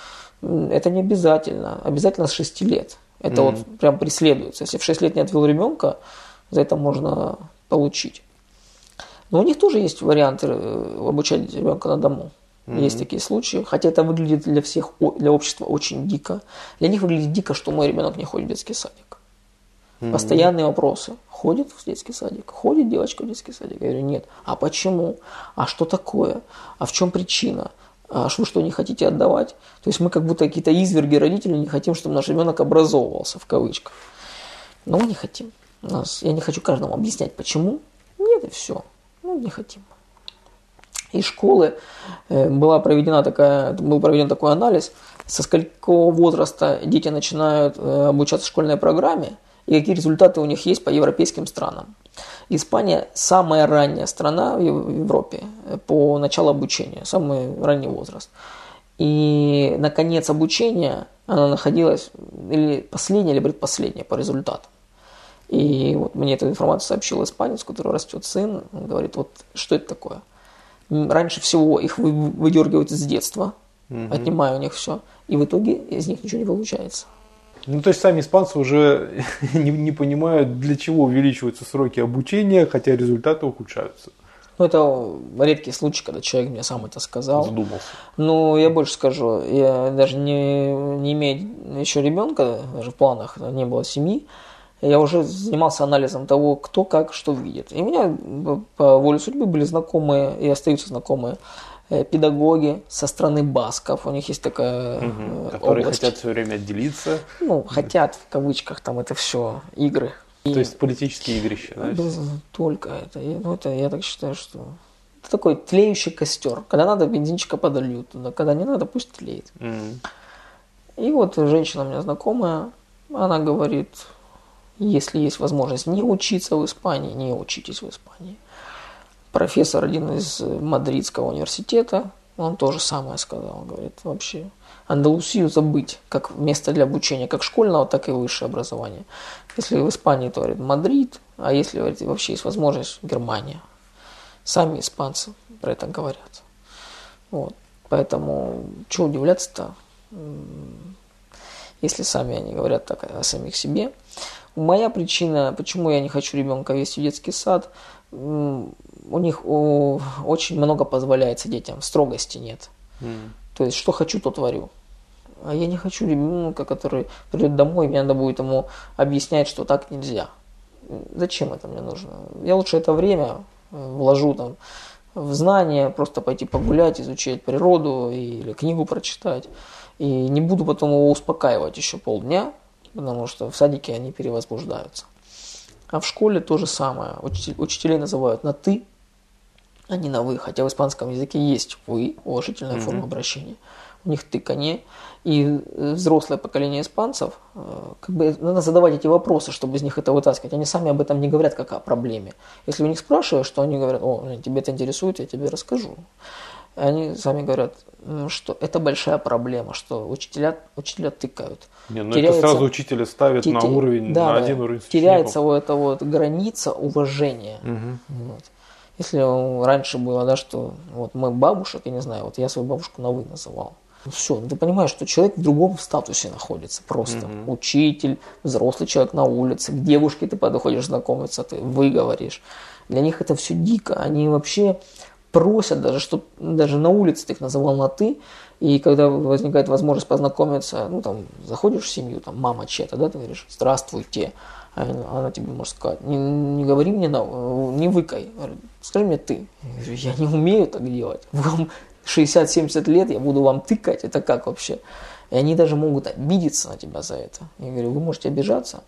это не обязательно. Обязательно с 6 лет. Это вот прям преследуется. Если в 6 лет не отвел ребенка, за это можно получить. Но у них тоже есть варианты э, обучать ребенка на дому. Есть такие случаи. Хотя это выглядит для всех, для общества очень дико. Для них выглядит дико, что мой ребенок не ходит в детский садик. Постоянные вопросы. Ходит в детский садик? Ходит девочка в детский садик? Я говорю, нет. А почему? А что такое? А в чем причина? А что, что не хотите отдавать? То есть мы как будто какие-то изверги родители не хотим, чтобы наш ребенок образовывался, в кавычках. Но мы не хотим. Нас, я не хочу каждому объяснять, почему. Нет, и все. Ну, не хотим. Из школы э, была проведена такая, был проведен такой анализ, со сколького возраста дети начинают э, обучаться школьной программе и какие результаты у них есть по европейским странам. Испания самая ранняя страна в Ев- в Европе по началу обучения, самый ранний возраст. И на конец обучения она находилась или последняя, или предпоследняя по результатам. И вот мне эту информацию сообщил испанец, у которого растет сын. Он говорит, вот что это такое? Раньше всего их вы- выдергивают из детства, отнимая у них все. И в итоге из них ничего не получается. Ну, то есть сами испанцы уже не, не понимают, для чего увеличиваются сроки обучения, хотя результаты ухудшаются. Ну, это редкий случай, когда человек мне сам это сказал. Задумался. Ну, я больше скажу, я даже не, не имея еще ребенка, даже в планах не было семьи, я уже занимался анализом того, кто как что видит. И у меня по воле судьбы были знакомые и остаются знакомые педагоги со стороны басков. У них есть такая э, Которые область. хотят все время отделиться. Ну, хотят, в кавычках, там это все игры. И- То есть политические игрища. да? да, только это. Я- Ну, это я так считаю, что это такой тлеющий костер. Когда надо, бензинчика подольют туда. Когда не надо, пусть тлеет. М. И вот женщина у меня знакомая, она говорит, если есть возможность не учиться в Испании, не учитесь в Испании. Профессор один из Мадридского университета, он тоже самое сказал, говорит, вообще Андалусию забыть как место для обучения, как школьного, так и высшее образование. Если в Испании, то говорит Мадрид, а если говорит, вообще есть возможность, Германия. Сами испанцы про это говорят. Вот. Поэтому, что удивляться-то, если сами они говорят так о самих себе. Моя причина, почему я не хочу ребенка вести в детский сад, у них о, очень много позволяется детям, строгости нет. М. То есть, что хочу, то творю. А я не хочу ребенка, который придет домой, и мне надо будет ему объяснять, что так нельзя. Зачем это мне нужно? Я лучше это время э, вложу там в знания, просто пойти погулять, изучать природу или книгу прочитать. И не буду потом его успокаивать еще полдня, потому что в садике они перевозбуждаются. А в школе то же самое. Учителей называют на «ты», а не на «вы». Хотя в испанском языке есть «вы», уважительная форма обращения. У них тыканье. И э, взрослое поколение испанцев, э, как бы надо задавать эти вопросы, чтобы из них это вытаскивать. Они сами об этом не говорят как о проблеме. Если у них спрашиваешь, что они говорят, о, тебе это интересует, я тебе расскажу. Они сами говорят, что это большая проблема, что учителя, учителя тыкают. Не, ну теряется, это сразу учителя ставит на уровень, да, на один уровень Теряется вот эта вот граница уважения. Угу. Вот. Если раньше было, да, что вот мы бабушек, я не знаю, вот я свою бабушку на вы называл. Все, ну ты понимаешь, что человек в другом статусе находится просто. Угу. Учитель, взрослый человек на улице, к девушке ты подходишь знакомиться, ты выговоришь. Для них это все дико. Они вообще просят даже, что даже на улице ты их называл на ты, и когда возникает возможность познакомиться, ну там заходишь в семью, там мама чья-то, да, ты говоришь, здравствуйте, она тебе может сказать, не, не говори мне, на, не выкай, скажи мне ты. Я, не умею так делать. Вам 60-70 лет, я буду вам тыкать, это как вообще? И они даже могут обидеться на тебя за это. Я говорю, вы можете обижаться,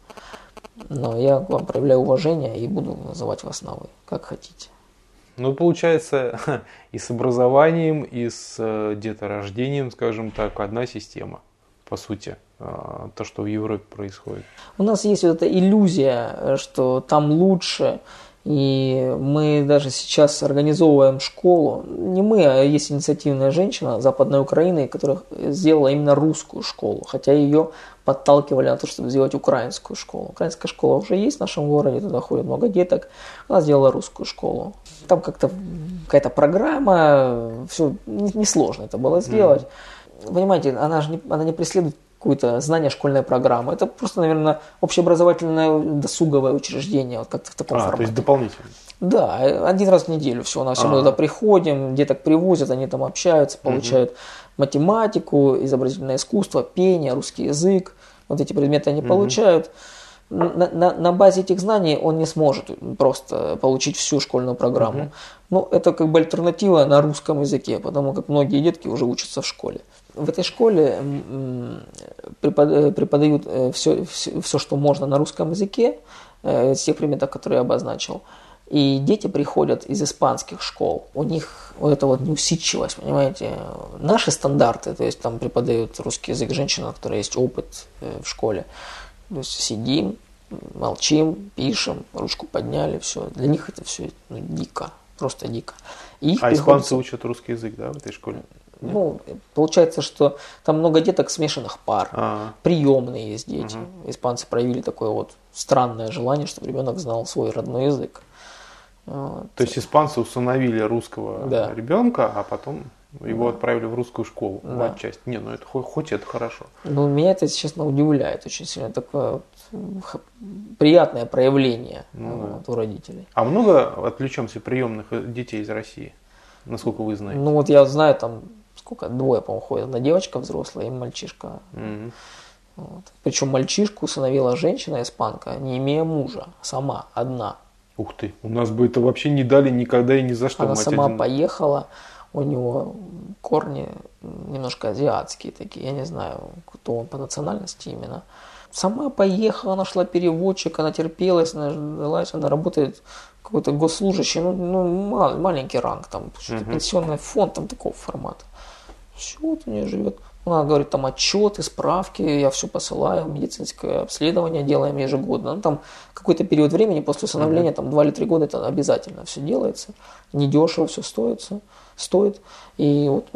но я к вам проявляю уважение и буду называть вас на вы, как хотите. Ну, получается, и с образованием, и с э, деторождением, скажем так, одна система, по сути, то, что в Европе происходит. У нас есть вот эта иллюзия, что там лучше, и мы даже сейчас организовываем школу. Не мы, а есть инициативная женщина Западной Украины, которая сделала именно русскую школу. Хотя ее подталкивали на то, чтобы сделать украинскую школу. Украинская школа уже есть в нашем городе, туда ходит много деток. Она сделала русскую школу. Там как-то какая-то программа, все несложно не это было сделать. Mm. Понимаете, она же не, она не преследует какое-то знание школьной программы. Это просто, наверное, общеобразовательное досуговое учреждение, вот как-то в таком а, формате. то есть дополнительно. Да, один раз в неделю все, на все мы туда приходим, деток привозят, они там общаются, получают угу. математику, изобразительное искусство, пение, русский язык. Вот эти предметы они угу. получают. На, на, на базе этих знаний он не сможет просто получить всю школьную программу. Угу. Ну, это как бы альтернатива на русском языке, потому как многие детки уже учатся в школе в этой школе преподают все, все, все, что можно на русском языке, э, из тех предметов, которые я обозначил. И дети приходят из испанских школ. У них вот это вот неусидчивость, понимаете. Наши стандарты, то есть там преподают русский язык женщина, у которой есть опыт э, в школе. То есть сидим, молчим, пишем, ручку подняли, все. Для них это все ну, дико, просто дико. И их а приходится... испанцы учат русский язык, да, в этой школе? Ну, получается, что там много деток смешанных пар, А-а-а. приемные есть дети. Угу. Испанцы проявили такое вот странное желание, чтобы ребенок знал свой родной язык. Вот. То есть испанцы установили русского да. ребенка, а потом его да. отправили в русскую школу, да. в отчасти. Не, ну это хоть, хоть это хорошо. Ну, меня это, честно, удивляет очень сильно. Такое вот приятное проявление ну, вот, да. у родителей. А много отвлечемся приемных детей из России? Насколько вы знаете? Ну вот я знаю, там сколько, двое, по-моему, ходят. Одна девочка взрослая и мальчишка. Mm-hmm. Вот. Причем мальчишку усыновила женщина испанка, не имея мужа, сама, одна. Ух ты, у нас бы это вообще не дали никогда и ни за что. Она сама один... поехала, у него корни немножко азиатские такие, я не знаю, кто он по национальности именно. Сама поехала, нашла переводчика, она терпелась, она ждалась, она работает какой-то госслужащий, ну, ну маленький ранг, там, угу. пенсионный фонд, там такого формата. Все, вот у нее живет. Она говорит, там отчеты, справки, я все посылаю, медицинское обследование делаем ежегодно. Ну, там какой-то период времени после усыновления, там 2 или 3 года, это обязательно все делается. Недешево все стоится, стоит. И вот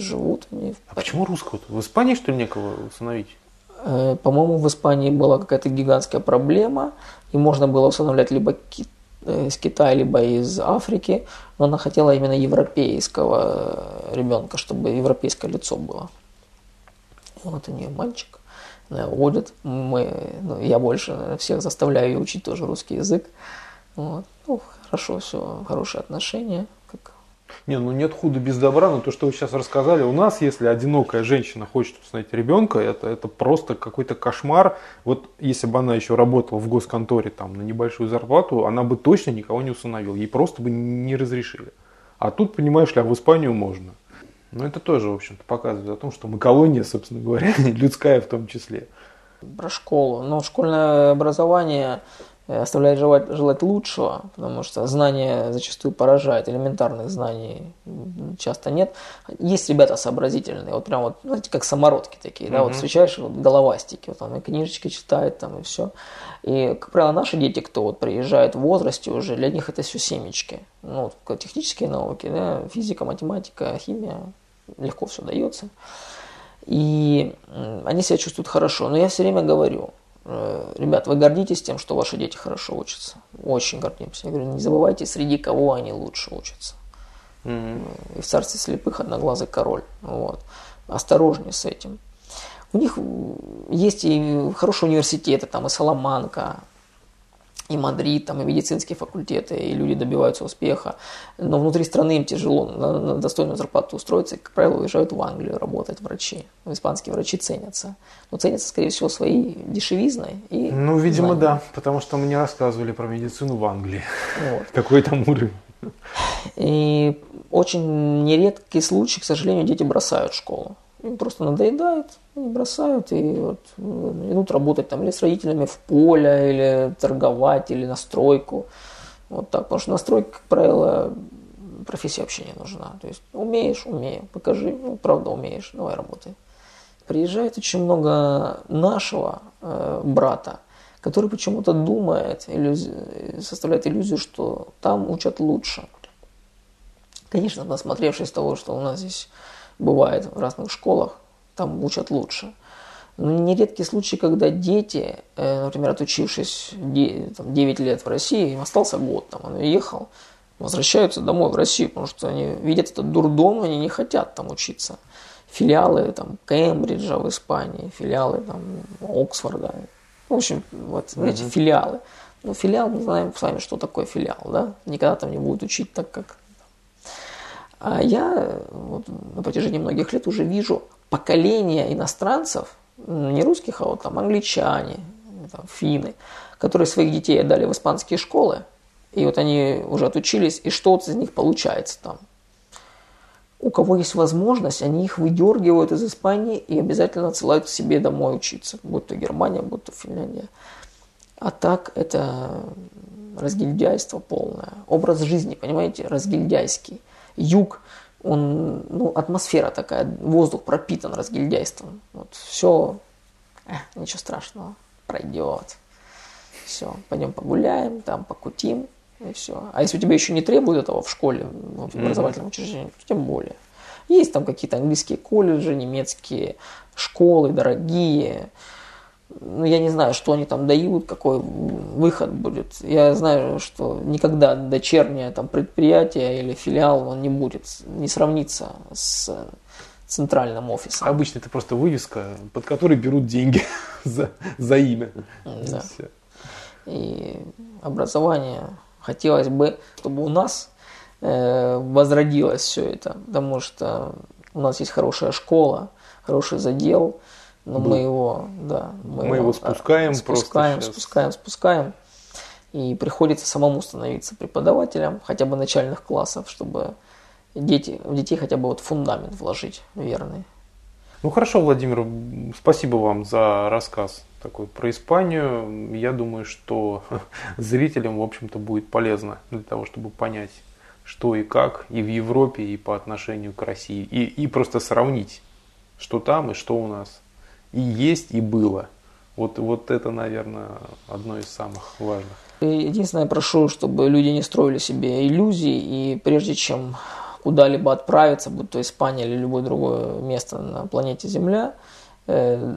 живут они. А почему русского? В Испании, что ли, некого усыновить? Э, по-моему, в Испании была какая-то гигантская проблема, и можно было усыновлять либо кит из Китая, либо из Африки, но она хотела именно европейского ребенка, чтобы европейское лицо было. Вот у нее мальчик, она водит, мы, ну, я больше всех заставляю ее учить тоже русский язык. Вот. Ну, хорошо, все, хорошие отношения. Не, ну нет худа без добра, но то, что вы сейчас рассказали, у нас, если одинокая женщина хочет установить ребенка, это, это просто какой-то кошмар. Вот если бы она еще работала в госконторе там на небольшую зарплату, она бы точно никого не усыновила, ей просто бы не разрешили. А тут, понимаешь ли, а в Испанию можно. Но это тоже, в общем-то, показывает о том, что мы колония, собственно говоря, людская в том числе. Про школу. Но школьное образование оставляет желать, желать лучшего, потому что знания зачастую поражают, элементарных знаний часто нет. Есть ребята сообразительные, вот прям вот, знаете, как самородки такие, да, вот встречаешь вот головастики, вот там и книжечки читает, там и все. И, как правило, наши дети, кто вот приезжает в возрасте уже, для них это все семечки. Ну, вот, технические науки, да, физика, математика, химия, легко все дается. И они себя чувствуют хорошо. Но я все время говорю, э, ребят, вы гордитесь тем, что ваши дети хорошо учатся. Очень гордимся. Я говорю, не забывайте, среди кого они лучше учатся. Mm-hmm. И в царстве слепых одноглазый король. Вот. Осторожнее с этим. У них есть и хорошие университеты, там и Соломанка, и Мадрид, там и медицинские факультеты, и люди добиваются успеха. Но внутри страны им тяжело на, на достойную зарплату устроиться, и, как правило, уезжают в Англию работать врачи. Испанские врачи ценятся. Но ценятся, скорее всего, своей дешевизной. И ну, видимо, знанием. да, потому что мне рассказывали про медицину в Англии. Вот. Какой там уровень. И очень нередкий случай, к сожалению, дети бросают школу. Им просто надоедает, они бросают и вот идут работать там или с родителями в поле, или торговать, или на стройку. Вот так, потому что на стройке, как правило, профессия вообще не нужна. То есть умеешь, умею, покажи, ну, правда умеешь, давай работай. Приезжает очень много нашего э, брата, который почему-то думает, иллюзи... составляет иллюзию, что там учат лучше. Конечно, насмотревшись того, что у нас здесь бывает в разных школах, там учат лучше. Но нередки случаи, когда дети, э, например, отучившись 9 лет в России, им остался год, там, он уехал, возвращаются домой в Россию, потому что они видят этот дурдом, они не хотят там учиться. Филиалы там, Кембриджа в Испании, филиалы там, Оксфорда. В общем, вот mm-hmm. филиалы. Ну, филиал, мы знаем с вами, что такое филиал, да? Никогда там не будет учить так, как а я вот, на протяжении многих лет уже вижу поколение иностранцев, не русских, а вот там англичане, там, финны, которые своих детей отдали в испанские школы, и вот они уже отучились, и что-то из них получается там. У кого есть возможность, они их выдергивают из Испании и обязательно отсылают к себе домой учиться, будь то Германия, будь то Финляндия. А так это разгильдяйство полное. Образ жизни, понимаете, разгильдяйский юг, он, ну, атмосфера такая, воздух пропитан разгильдяйством. Вот все, э, ничего страшного, пройдет. Все, пойдем погуляем, там покутим, и все. А если у тебя еще не требуют этого в школе, в образовательном учреждении, то тем более. Есть там какие-то английские колледжи, немецкие школы дорогие, ну, я не знаю, что они там дают, какой выход будет. Я знаю, что никогда дочернее там предприятие или филиал он не будет, не сравнится с центральным офисом. Обычно это просто вывеска, под которой берут деньги за, за имя. Да. И образование хотелось бы, чтобы у нас э, возродилось все это, потому что у нас есть хорошая школа, хороший задел, но мы его, да, мы, мы его спускаем, спускаем, просто спускаем, спускаем. И приходится самому становиться преподавателем, хотя бы начальных классов, чтобы дети, в детей хотя бы вот фундамент вложить верный. Ну хорошо, Владимир, спасибо вам за рассказ такой про Испанию. Я думаю, что зрителям, в общем-то, будет полезно для того, чтобы понять, что и как и в Европе, и по отношению к России. И, и просто сравнить, что там и что у нас и есть, и было. Вот, вот это, наверное, одно из самых важных. Единственное, прошу, чтобы люди не строили себе иллюзий, и прежде чем куда-либо отправиться, будь то Испания или любое другое место на планете Земля, э,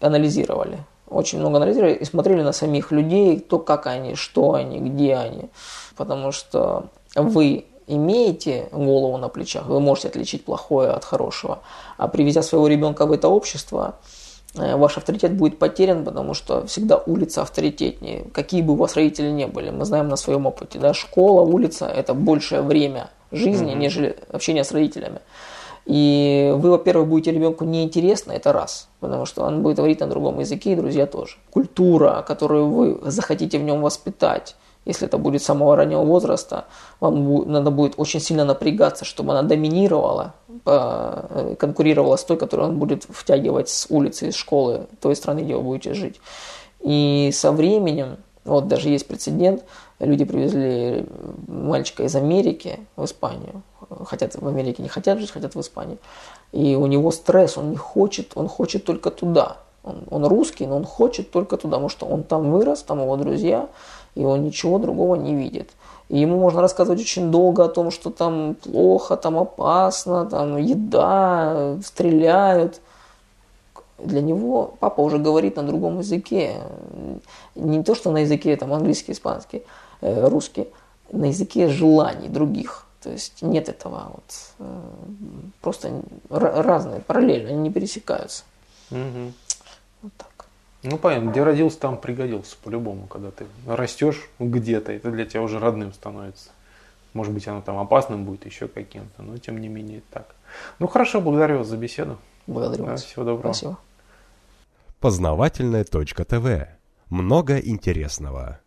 анализировали. Очень много анализировали и смотрели на самих людей, то, как они, что они, где они. Потому что вы имеете голову на плечах, вы можете отличить плохое от хорошего. А привезя своего ребенка в это общество, э, ваш авторитет будет потерян, потому что всегда улица авторитетнее, какие бы у вас родители не были. Мы знаем на своем опыте, да, школа, улица – это большее время жизни, mm-hmm. нежели общение с родителями. И вы, во-первых, будете ребенку неинтересно, это раз, потому что он будет говорить на другом языке, и друзья тоже. Культура, которую вы захотите в нем воспитать, если это будет с самого раннего возраста, вам надо будет очень сильно напрягаться, чтобы она доминировала, э, конкурировала с той, которую он будет втягивать с улицы, из школы, той страны, где вы будете жить. И со временем Вот даже есть прецедент, люди привезли мальчика из Америки в Испанию, хотят в Америке, не хотят жить, хотят в Испании. И у него стресс, он не хочет, он хочет только туда. Он, он русский, но он хочет только туда, потому что он там вырос, там его друзья, и он ничего другого не видит. И ему можно рассказывать очень долго о том, что там плохо, там опасно, там еда, стреляют. Для него папа уже говорит на другом языке. Не то, что на языке там английский, испанский, э, русский, на языке желаний других. То есть нет этого вот э, просто разные, параллельно, они не пересекаются. Угу. Ну, понятно, где родился, там пригодился по-любому, когда ты растешь где-то, это для тебя уже родным становится. Может быть, оно там опасным будет, еще каким-то, но тем не менее так. Ну, хорошо, благодарю вас за беседу. Благодарю да, вас. Всего доброго. Спасибо. Познавательная точка ТВ. Много интересного.